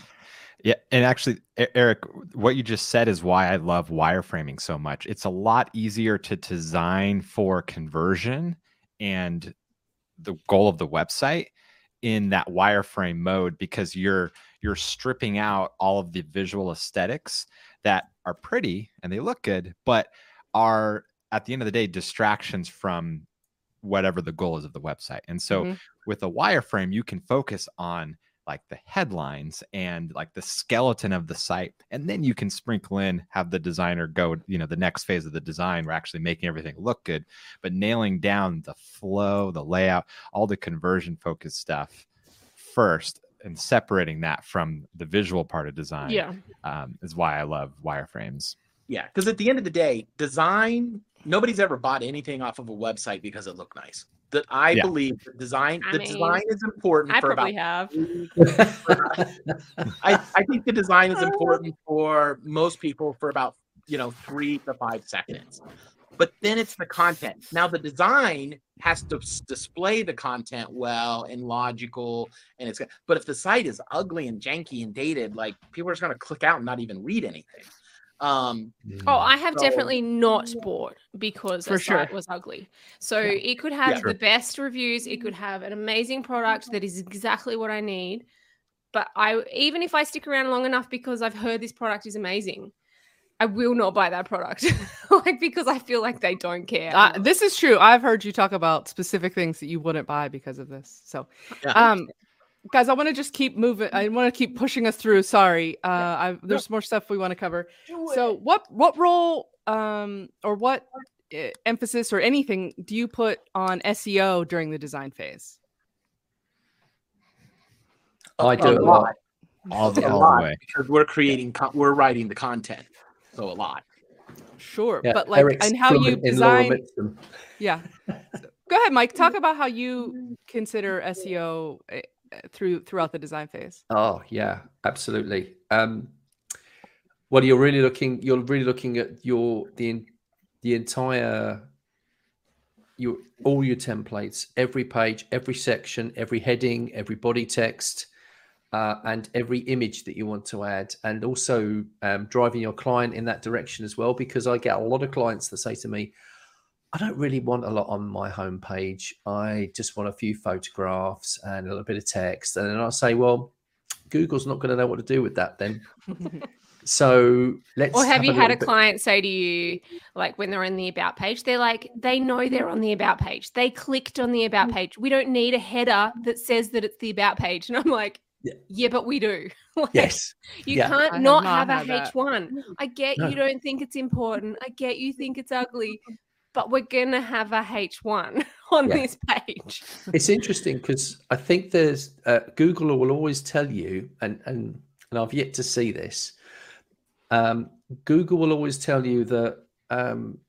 Yeah, and actually, Eric, what you just said is why I love wireframing so much. It's a lot easier to design for conversion and the goal of the website in that wireframe mode because you're you're stripping out all of the visual aesthetics that are pretty and they look good, but are at the end of the day distractions from whatever the goal is of the website. And so Mhm. with a wireframe, you can focus on like the headlines and like the skeleton of the site and then you can sprinkle in have the designer go you know the next phase of the design we're actually making everything look good but nailing down the flow the layout all the conversion focused stuff first and separating that from the visual part of design yeah. um, is why i love wireframes yeah because at the end of the day design nobody's ever bought anything off of a website because it looked nice that i Yeah. believe that design I the mean, design is important I for probably about have. I, I think the design is important for most people for about you know three to five seconds but then it's the content now the design has to s- display the content well and logical and it's but if the site is ugly and janky and dated like people are just going to click out and not even read anything um Oh, I have So- definitely not bought because For a site was ugly. So Yeah. it could have Yeah. the best reviews, it could have an amazing product that is exactly what I need. But I even if I stick around long enough because I've heard this product is amazing, I will not buy that product. like because I feel like they don't care. Uh, this is true. I've heard you talk about specific things that you wouldn't buy because of this. So, Yeah. um, guys, I want to just keep moving. I want to keep pushing us through. Sorry, uh, I, there's more stuff we want to cover. So, what what role um or what uh, emphasis or anything do you put on SEO during the design phase? I do a a lot lot. all the, a all lot the way because we're creating con- we're writing the content so a lot Sure, Yeah, but like, Eric's and how you fluent in Laura design. Yeah. Go ahead, Mike. Talk about how you consider SEO uh, through throughout the design phase. Oh yeah, absolutely. Um, well, you're really looking. You're really looking at your the the entire your all your templates, every page, every section, every heading, every body text, uh, and every image that you want to add, and also um, driving your client in that direction as well. Because I get a lot of clients that say to me, I don't really want a lot on my homepage. I just want a few photographs and a little bit of text. And then I say, well, Google's not going to know what to do with that then. So let's. or have you had a bit- client say to you, like when they're on the about page, they're like, they know they're on the about page. They clicked on the Mm. about page. We don't need a header that says that it's the about page. And I'm like, Yeah. yeah, but we do. Like, Yes. You Yeah. can't have not not have, had a that. H1. I get No. you don't think it's important. I get you think it's ugly, but we're going to have a H1 on Yeah. this page. It's interesting because I think there's uh, Google will always tell you, and and and I've yet to see this. Um, Google will always tell you that um,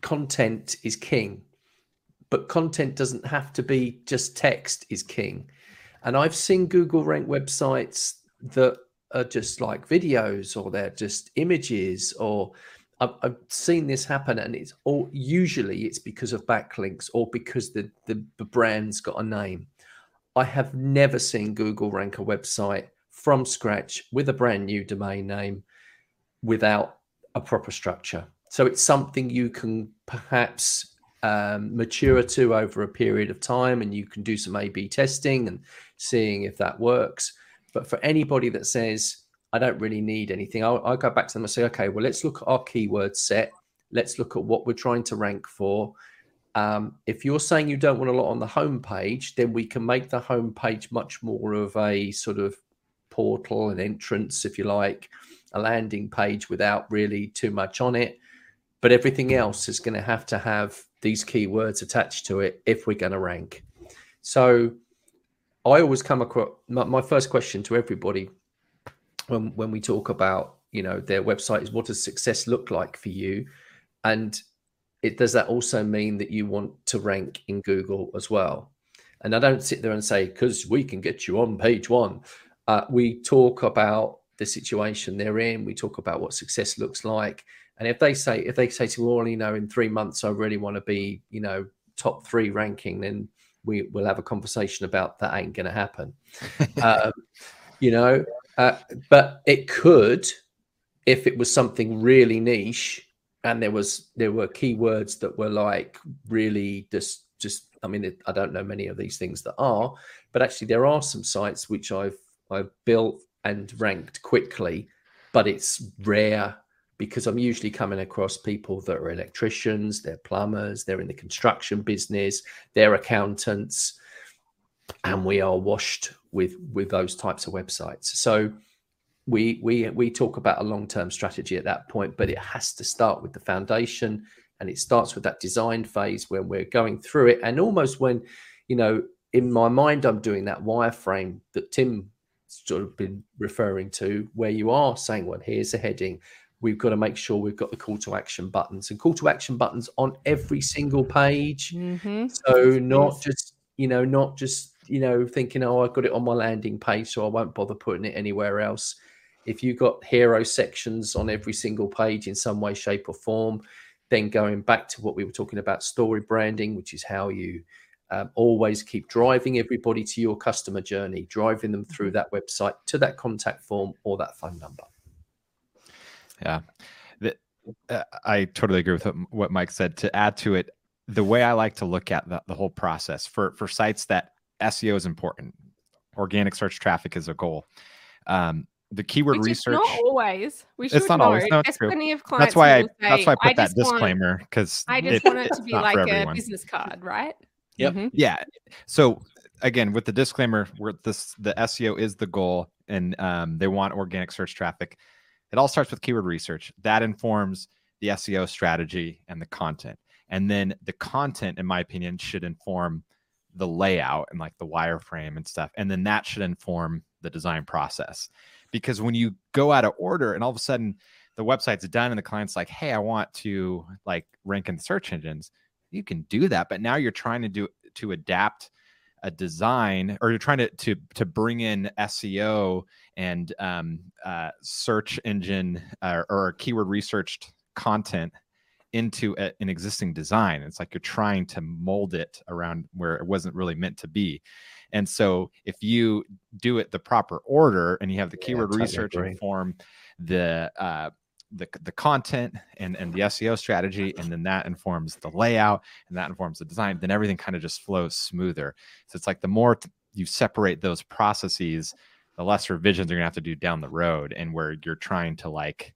content is king, but content doesn't have to be just text is king. And I've seen Google rank websites that are just like videos or they're just images or I've, I've, seen this happen and it's all usually it's because of backlinks or because the, the, the brand's got a name. I have never seen Google rank a website from scratch with a brand new domain name without a proper structure. So it's something you can perhaps um, mature to over a period of time and you can do some A B testing and seeing if that works. But for anybody that says, I don't really need anything, I'll, I'll go back to them and say, okay, well, let's look at our keyword set. Let's look at what we're trying to rank for. Um, if you're saying you don't want a lot on the homepage, then we can make the homepage much more of a sort of portal and entrance, if you like, a landing page without really too much on it. But everything else is going to have to have these keywords attached to it if we're going to rank. So I always come across my, my, first question to everybody when when we talk about you know their website is what does success look like for you, and it does that also mean that you want to rank in Google as well. And I don't sit there and say because we can get you on page one. Uh, we talk about the situation they're in. We talk about what success looks like. And if they say if they say to all, you know, in three months I really want to be, you know, top three ranking, then we will have a conversation about that ain't going to happen. um, you know, uh, but it could if it was something really niche and there was there were keywords that were like really just just I mean it, I don't know many of these things that are, but actually there are some sites which I've I've built and ranked quickly, but it's rare because I'm usually coming across people that are electricians, they're plumbers, they're in the construction business, they're accountants, and we are washed with with those types of websites. So we we we talk about a long-term strategy at that point, but it has to start with the foundation and it starts with that design phase when we're going through it and almost when you know in my mind I'm doing that wireframe that Tim sort of been referring to where you are saying well here's a heading we've got to make sure we've got the call to action buttons and call to action buttons on every single page. Mm-hmm. So not yes. just you know not just you know thinking oh I've got it on my landing page so I won't bother putting it anywhere else. If you've got hero sections on every single page in some way, shape, or form, then going back to what we were talking about story branding, which is how you um, always keep driving everybody to your customer journey, driving them through mm-hmm. that website to that contact form or that phone number. Yeah. The, uh, I totally agree with what Mike said. To add to it, the way I like to look at the, the whole process for, for sites that SEO is important, organic search traffic is a goal. Um, the keyword Which research not always we should it's not know. always no, there's true. of that's why i say, that's why i put I that disclaimer because i just it, want it to be like a business card right yep mm-hmm. yeah so again with the disclaimer where this the seo is the goal and um, they want organic search traffic it all starts with keyword research. That informs the SEO strategy and the content. And then the content, in my opinion, should inform the layout and like the wireframe and stuff. And then that should inform the design process. Because when you go out of order and all of a sudden the website's done and the client's like, hey, I want to like rank in search engines, you can do that. But now you're trying to do to adapt a design or you're trying to to to bring in SEO and um, uh, search engine uh, or keyword researched content into a, an existing design. It's like you're trying to mold it around where it wasn't really meant to be. And so if you do it the proper order and you have the yeah, keyword research inform the uh, the, the content and, and the SEO strategy, and then that informs the layout and that informs the design, then everything kind of just flows smoother. So it's like the more t- you separate those processes, the less revisions you're gonna have to do down the road, and where you're trying to like,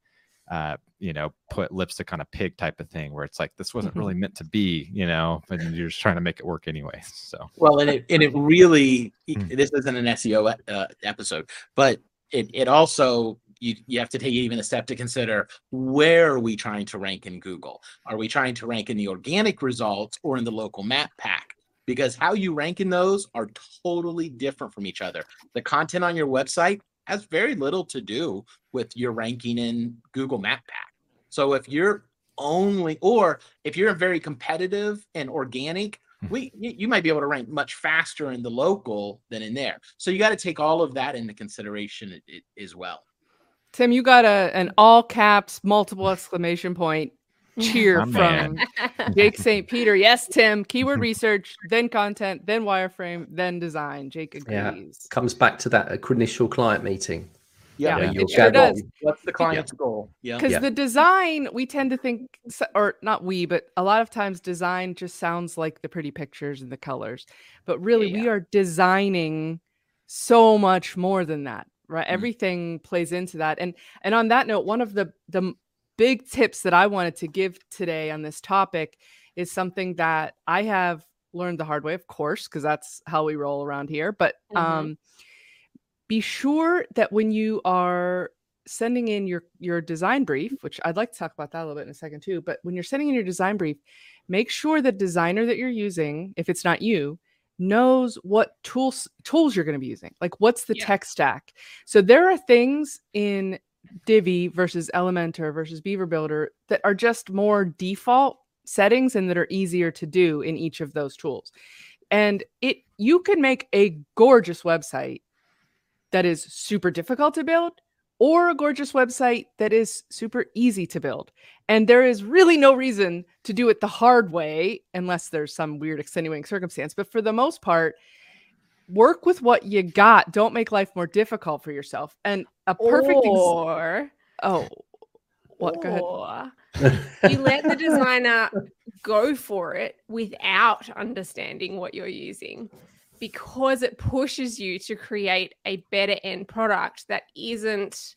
uh, you know, put lipstick on a pig type of thing, where it's like this wasn't really meant to be, you know, but you're just trying to make it work anyway. So well, and it and it really hmm. this isn't an SEO uh, episode, but it it also you, you have to take even a step to consider where are we trying to rank in Google? Are we trying to rank in the organic results or in the local map pack? Because how you rank in those are totally different from each other. The content on your website has very little to do with your ranking in Google Map Pack. So if you're only, or if you're very competitive and organic, Hmm. we you, might be able to rank much faster in the local than in there. So you got to take all of that into consideration as well. Tim, you got a an all caps, multiple exclamation point cheer My from man. Jake St. Peter. Yes, Tim. Keyword research, then content, then wireframe, then design. Jake Yeah. agrees. Comes back to that initial client meeting. Yeah, where it you'll sure go, does. What's the client's goal? Yeah. Because Yeah. the design, we tend to think, or not we, but a lot of times design just sounds like the pretty pictures and the colors. But really, we Yeah. are designing so much more than that, right? Mm. Everything plays into that. And and on that note, one of the the big tips that I wanted to give today on this topic is something that I have learned the hard way, of course, because that's how we roll around here. But Mhm. um, be sure that when you are sending in your your design brief which i'd like to talk about that a little bit in a second too but when you're sending in your design brief make sure the designer that you're using if it's not you knows what tools tools you're going to be using like what's the Yeah. tech stack so there are things in divi versus elementor versus beaver builder that are just more default settings and that are easier to do in each of those tools and it you can make a gorgeous website that is super difficult to build or a gorgeous website that is super easy to build. And there is really no reason to do it the hard way unless there's some weird extenuating circumstance. But for the most part, work with what you got. Don't make life more difficult for yourself. And a perfect ex- or oh, what? Go ahead. or you let the designer go for it without understanding what you're using because it pushes you to create a better end product that isn't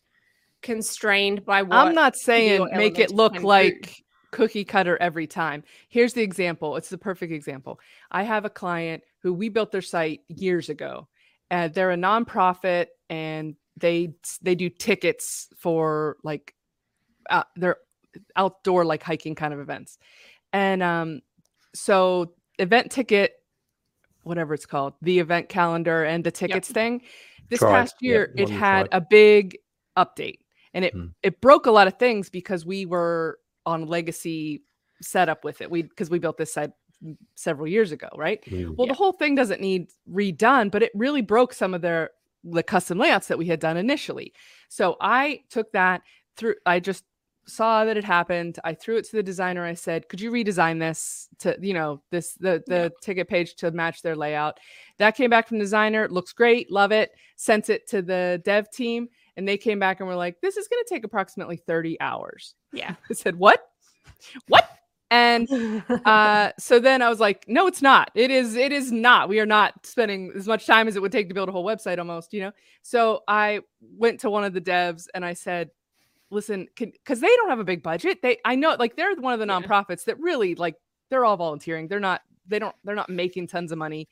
constrained by what I'm not saying make it look like cookie cutter every time. Here's the example. It's the perfect example. I have a client who we built their site years ago. And they're a nonprofit and they they do tickets for like uh, they're outdoor like hiking kind of events. And um so event ticket whatever it's called, the event calendar and the tickets thing. This Tried. past Yep, year it had tried. a big update and it Hmm. it broke a lot of things because we were on legacy setup with it. We because we built this site several years ago, right? Mm. Well, Yeah. the whole thing doesn't need redone, but it really broke some of their the custom layouts that we had done initially. So I took that through. I just saw that it happened. I threw it to the designer. I said, "Could you redesign this to you know this the the Yeah. ticket page to match their layout?" That came back from the designer. Looks great. Love it. Sent it to the dev team, and they came back and were like, "This is going to take approximately thirty hours." yeah I said, "What? What?" And uh so then i was like no it's not it is it is not we are not spending as much time as it would take to build a whole website almost you know so i went to one of the devs and i said listen because they don't have a big budget they i know like they're one of the Yeah. nonprofits that really like they're all volunteering they're not they don't they're not making tons of money.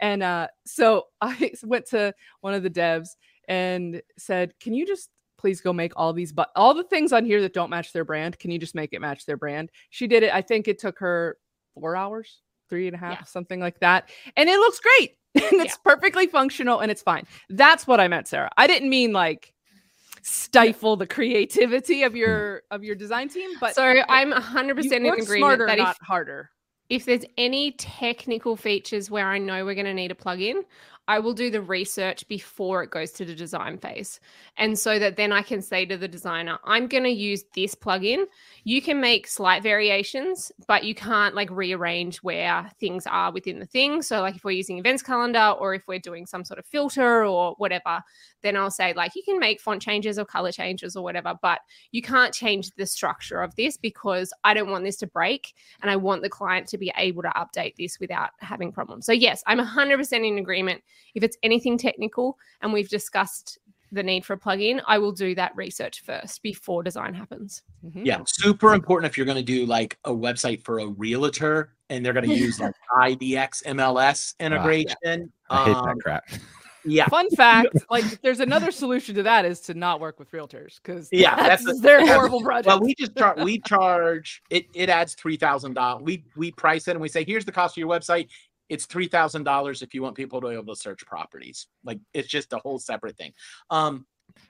And uh so i went to one of the devs and said can you just please go make all these but all the things on here that don't match their brand can you just make it match their brand? She did it i think it took her four hours three and a half Yeah. something like that and it looks great and it's perfectly functional and it's fine. That's what i meant sarah. I didn't mean like stifle the creativity of your mm. of your design team but so i'm 100% you in work agreement smarter that not if, harder. if there's any technical features where i know we're going to need a plugin I will do the research before it goes to the design phase. And so that then I can say to the designer, I'm going to use this plugin. You can make slight variations, but you can't like rearrange where things are within the thing. So, like if we're using events calendar or if we're doing some sort of filter or whatever, then I'll say, like, you can make font changes or color changes or whatever, but you can't change the structure of this because I don't want this to break and I want the client to be able to update this without having problems. So, yes, I'm 100% in agreement. If it's anything technical and we've discussed the need for a plugin, I will do that research first before design happens. Mhm. Yeah, super important if you're going to do like a website for a realtor and they're going to use like IDX MLS integration. I hate Um, that crap. yeah, Fun fact, like there's another solution to that is to not work with realtors because Yeah, that's, that's a- their that's- horrible project. Well, we just charge. We charge. It it adds three thousand dollars. We we price it and we say, here's the cost of your website. It's three thousand dollars if you want people to be able to search properties. Like it's just a whole separate thing. Um,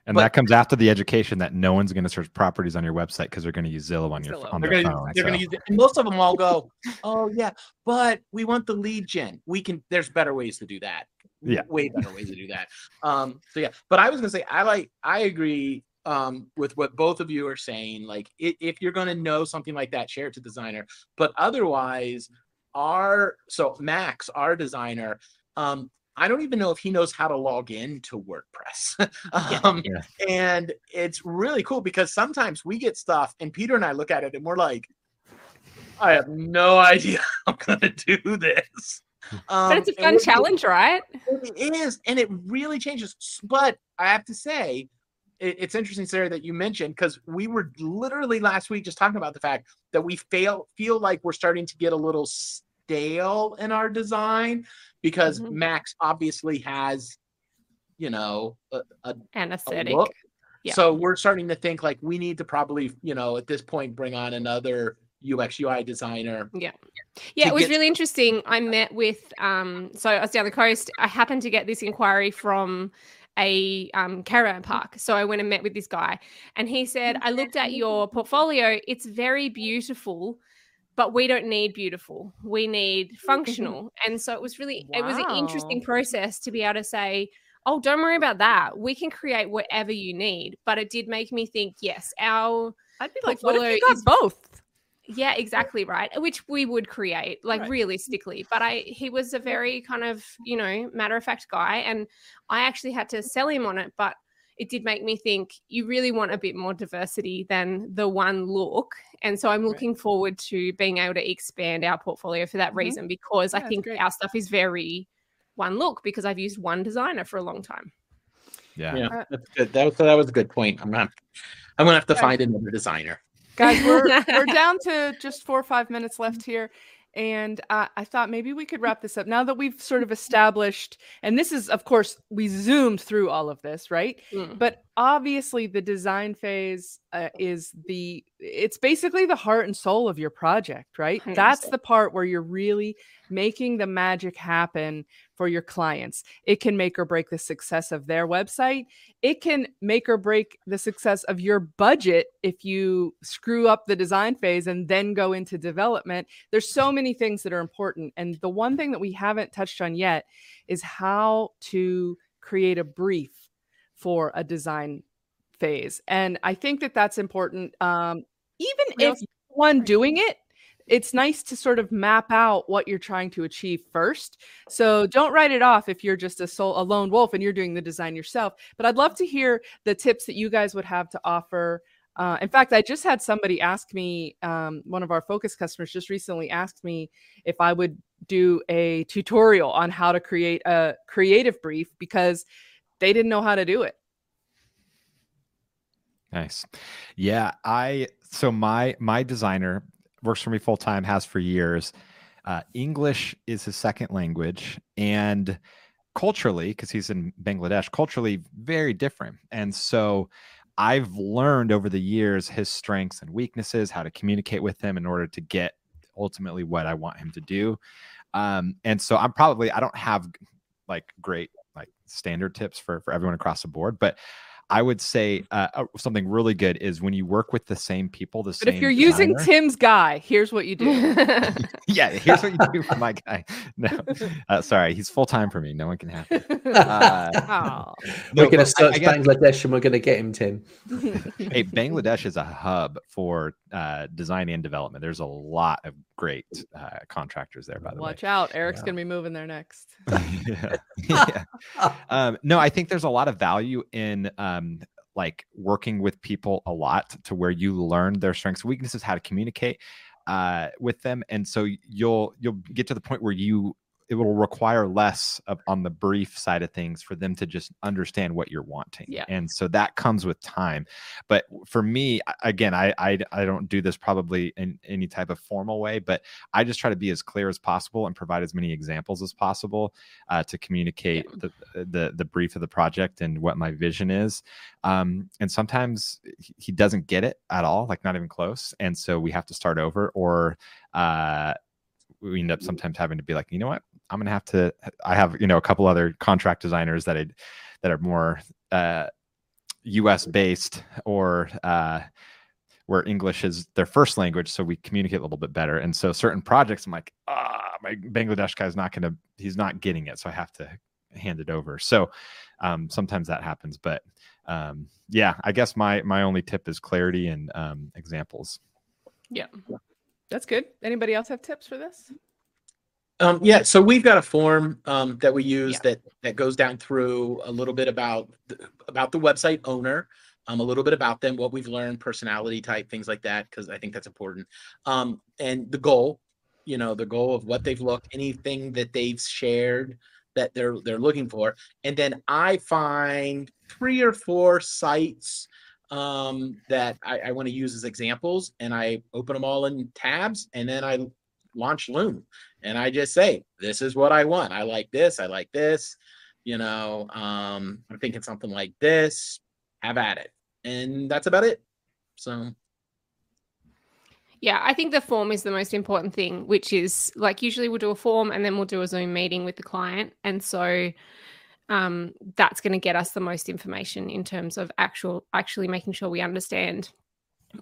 And But- that comes after the education that no one's going to search properties on your website because they're going to use Zillow on your Zillow. on They're their gonna, phone. they're gonna use it. And most of them all go, oh yeah, but we want the lead gen. We can. There's better ways to do that. Yeah. way better ways to do that. Um. So yeah, but I was gonna say I like I agree um with what both of you are saying. Like i if you're gonna know something like that, share it to designer. But otherwise, our so Max, our designer, um. I don't even know if he knows how to log in to WordPress. um, Yeah. and it's really cool because sometimes we get stuff and Peter and I look at it and we're like, I have no idea how I'm gonna do this. Um, but it's a fun we're- challenge, right? It is, and it really changes. But I have to say, it, it's interesting, Sarah, that you mentioned because we were literally last week just talking about the fact that we fail feel like we're starting to get a little stale in our design because Mhm. Max obviously has, you know, a, a And a aesthetic. look. Yeah. So we're starting to think like we need to probably, you know, at this point bring on another UX UI designer. Yeah, Yeah, it was get- really interesting. I met with um so I was down the coast. I happened to get this inquiry from a um, caravan park. So I went and met with this guy, and he said, "I looked at your portfolio. It's very beautiful, but we don't need beautiful. We need functional." And so it was really it was an interesting process to be able to say. Oh, don't worry about that. We can create whatever you need. But it did make me think, yes, our I'd be like, what if you got is- both? Yeah, exactly right. Which we would create, like Right. realistically. But I he was a very kind of, you know, matter of fact guy. And I actually had to sell him on it. But it did make me think you really want a bit more diversity than the one look. And so I'm Right. looking forward to being able to expand our portfolio for that Mhm. reason because Yeah, I think our stuff is very one look because I've used one designer for a long time. Yeah. Yeah, Uh, that's good. That was that was a good point. I'm not. I'm gonna have to Guys- find another designer. Guys, we're we're down to just four or five minutes left here. And uh, I thought maybe we could wrap this up now that we've sort of established, and this is, of course, we zoomed through all of this, right? Mm. But obviously, the design phase uh, is the, it's basically the heart and soul of your project, right? That's 100%. the part where you're really making the magic happen for your clients. It can make or break the success of their website. It can make or break the success of your budget if you screw up the design phase and then go into development. There's so many things that are important. And the one thing that we haven't touched on yet is how to create a brief for a design phase. And I think that that's important. Um, even if also- you're the one doing it, it's nice to sort of map out what you're trying to achieve first. So don't write it off if you're just a soul, a lone wolf and you're doing the design yourself. But I'd love to hear the tips that you guys would have to offer. Uh, in fact, I just had somebody ask me, um, one of our focus customers just recently asked me if I would do a tutorial on how to create a creative brief because they didn't know how to do it. Nice. Yeah, I so my my designer works for me full time, has for years. Uh, English is his second language, and culturally, because he's in Bangladesh, culturally very different. And so I've learned over the years his strengths and weaknesses, how to communicate with him in order to get ultimately what I want him to do. Um, and so I'm probably I don't have like great like standard tips for for everyone across the board, but I would say uh, uh, something really good is when you work with the same people. The But same. if you're using Tim's guy, here's what you do. yeah, here's what you do for my guy. No, uh, sorry, he's full time for me. No one can have. Him. Uh, Aw. no, we're going to but I- search I guess- Bangladesh and we're going to get him, Tim. hey, Bangladesh is a hub for uh, design and development. There's a lot of great uh, contractors there, by the way. Watch out. Eric's Yeah. going to be moving there next. yeah. yeah. Um, no, I think there's a lot of value in um, like working with people a lot to where you learn their strengths, weaknesses, how to communicate uh, with them, and so you'll you'll get to the point where you it will require less of, on the brief side of things for them to just understand what you're wanting. Yeah. And so that comes with time. But for me, again, I, I I don't do this probably in any type of formal way, but I just try to be as clear as possible and provide as many examples as possible uh, to communicate the, the the brief of the project and what my vision is. Um, and sometimes he- he doesn't get it at all, like not even close. And so we have to start over, or uh, we end up sometimes having to be like, you know what, I'm gonna have to. I have you know a couple other contract designers that I that are more uh, U.S. based or uh, where English is their first language, so we communicate a little bit better. And so certain projects, I'm like, ah, my Bangladesh guy's not gonna, he's not getting it, so I have to hand it over. So um, sometimes that happens, but um, yeah, I guess my my only tip is clarity and um, examples. Yeah, that's good. Anybody else have tips for this? Um, yeah, so we've got a form um, that we use yeah. that that goes down through a little bit about the, about the website owner, um, a little bit about them, what we've learned, personality type, things like that, because I think that's important. Um, and the goal, you know, the goal of what they've looked, anything that they've shared that they're they're looking for, and then I find three or four sites um, that I, I want to use as examples, and I open them all in tabs, and then I launch Loom, and I just say, "This is what I want. I like this. I like this." You know, um, I'm thinking something like this. Have at it, and that's about it. So yeah, I think the form is the most important thing, which is like usually we'll do a form and then we'll do a Zoom meeting with the client. And so um, that's going to get us the most information in terms of actual actually making sure we understand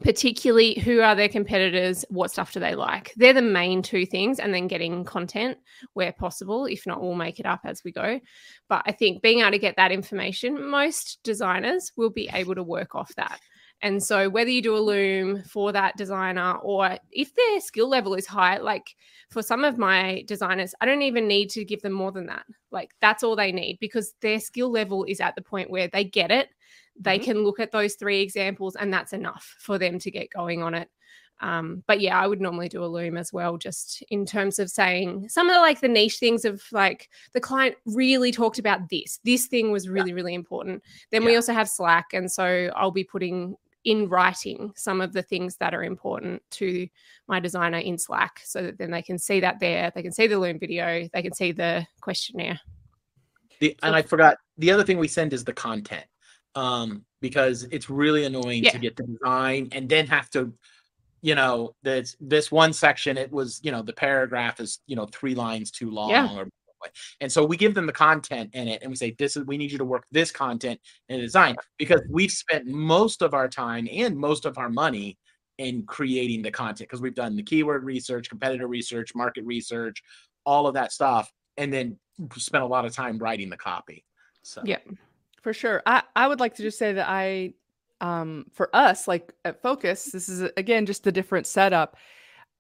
particularly who are their competitors what stuff do they like they're the main two things and then getting content where possible if not we'll make it up as we go but i think being able to get that information most designers will be able to work off that and so, whether you do a loom for that designer or if their skill level is high, like for some of my designers, I don't even need to give them more than that. Like, that's all they need because their skill level is at the point where they get it. They mm-hmm. can look at those three examples, and that's enough for them to get going on it. Um, but yeah, I would normally do a loom as well, just in terms of saying some of the like the niche things of like the client really talked about this. This thing was really, yeah. really important. Then yeah. we also have Slack. And so I'll be putting in writing some of the things that are important to my designer in Slack so that then they can see that there, they can see the Loom video, they can see the questionnaire. The, and I forgot the other thing we send is the content um, because it's really annoying yeah. to get the design and then have to, you know, this this one section it was you know the paragraph is you know three lines too long yeah. or and so we give them the content in it and we say, this is, we need you to work this content in design because we've spent most of our time and most of our money in creating the content because we've done the keyword research, competitor research, market research, all of that stuff. And then spent a lot of time writing the copy. So, yeah, for sure. I, I would like to just say that I, um, for us, like at Focus, this is again just a different setup.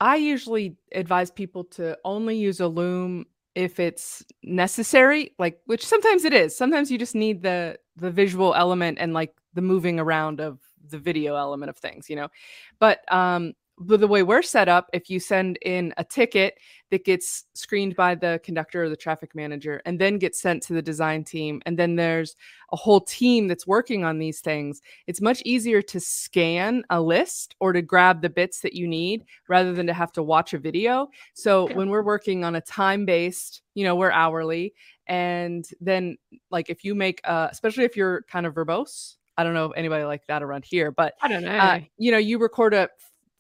I usually advise people to only use a loom if it's necessary like which sometimes it is sometimes you just need the the visual element and like the moving around of the video element of things you know but um the way we're set up, if you send in a ticket that gets screened by the conductor or the traffic manager and then gets sent to the design team, and then there's a whole team that's working on these things, it's much easier to scan a list or to grab the bits that you need rather than to have to watch a video. So okay. when we're working on a time based, you know, we're hourly. And then, like, if you make, uh, especially if you're kind of verbose, I don't know if anybody like that around here, but I don't know. Uh, you know, you record a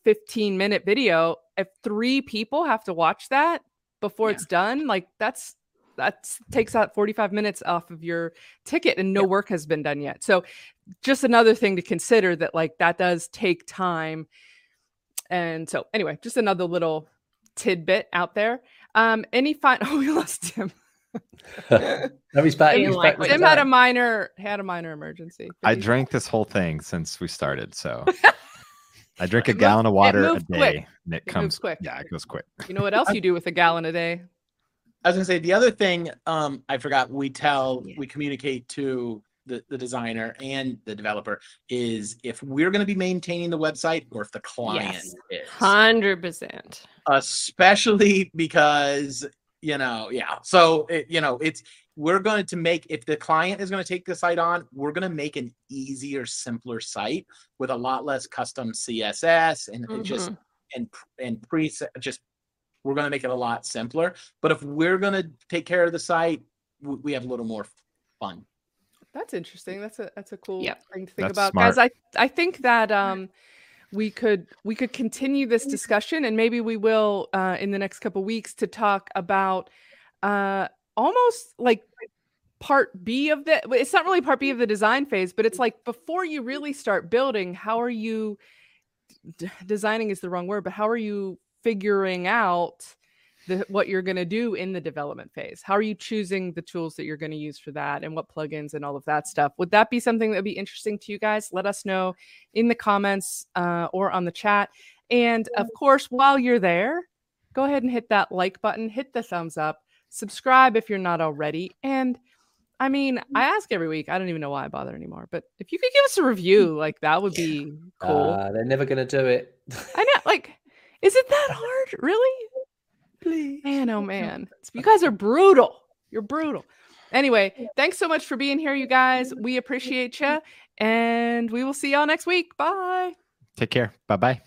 15 minute video if three people have to watch that before yeah. it's done like that's that takes out 45 minutes off of your ticket and no work has been done yet so just another thing to consider that like that does take time and so anyway just another little tidbit out there um any fine oh we lost him no, he's back. He's back. Tim had a minor had a minor emergency. I drank this whole thing since we started, so I drink a gallon of water a day, quick. and it, it comes quick. Yeah, it goes quick. You know what else you do with a gallon a day? I was gonna say the other thing um, I forgot. We tell, yeah. we communicate to the, the designer and the developer is if we're going to be maintaining the website or if the client yes. is. Hundred percent. Especially because you know, yeah. So it, you know, it's we're going to make if the client is going to take the site on we're going to make an easier simpler site with a lot less custom css and mm-hmm. just and and pre just we're going to make it a lot simpler but if we're going to take care of the site we have a little more fun that's interesting that's a that's a cool yep. thing to think that's about smart. guys i i think that um we could we could continue this discussion and maybe we will uh, in the next couple weeks to talk about uh, almost like part B of the it's not really part B of the design phase, but it's like before you really start building, how are you d- designing is the wrong word, but how are you figuring out the, what you're going to do in the development phase? How are you choosing the tools that you're going to use for that and what plugins and all of that stuff? Would that be something that would be interesting to you guys? Let us know in the comments uh, or on the chat. And of course, while you're there, go ahead and hit that like button, hit the thumbs up, subscribe if you're not already. And I mean, I ask every week. I don't even know why I bother anymore. But if you could give us a review, like that would be cool. Uh, they're never going to do it. I know. Like, is it that hard? Really? Please. Man, oh man. You guys are brutal. You're brutal. Anyway, thanks so much for being here, you guys. We appreciate you. And we will see y'all next week. Bye. Take care. Bye bye.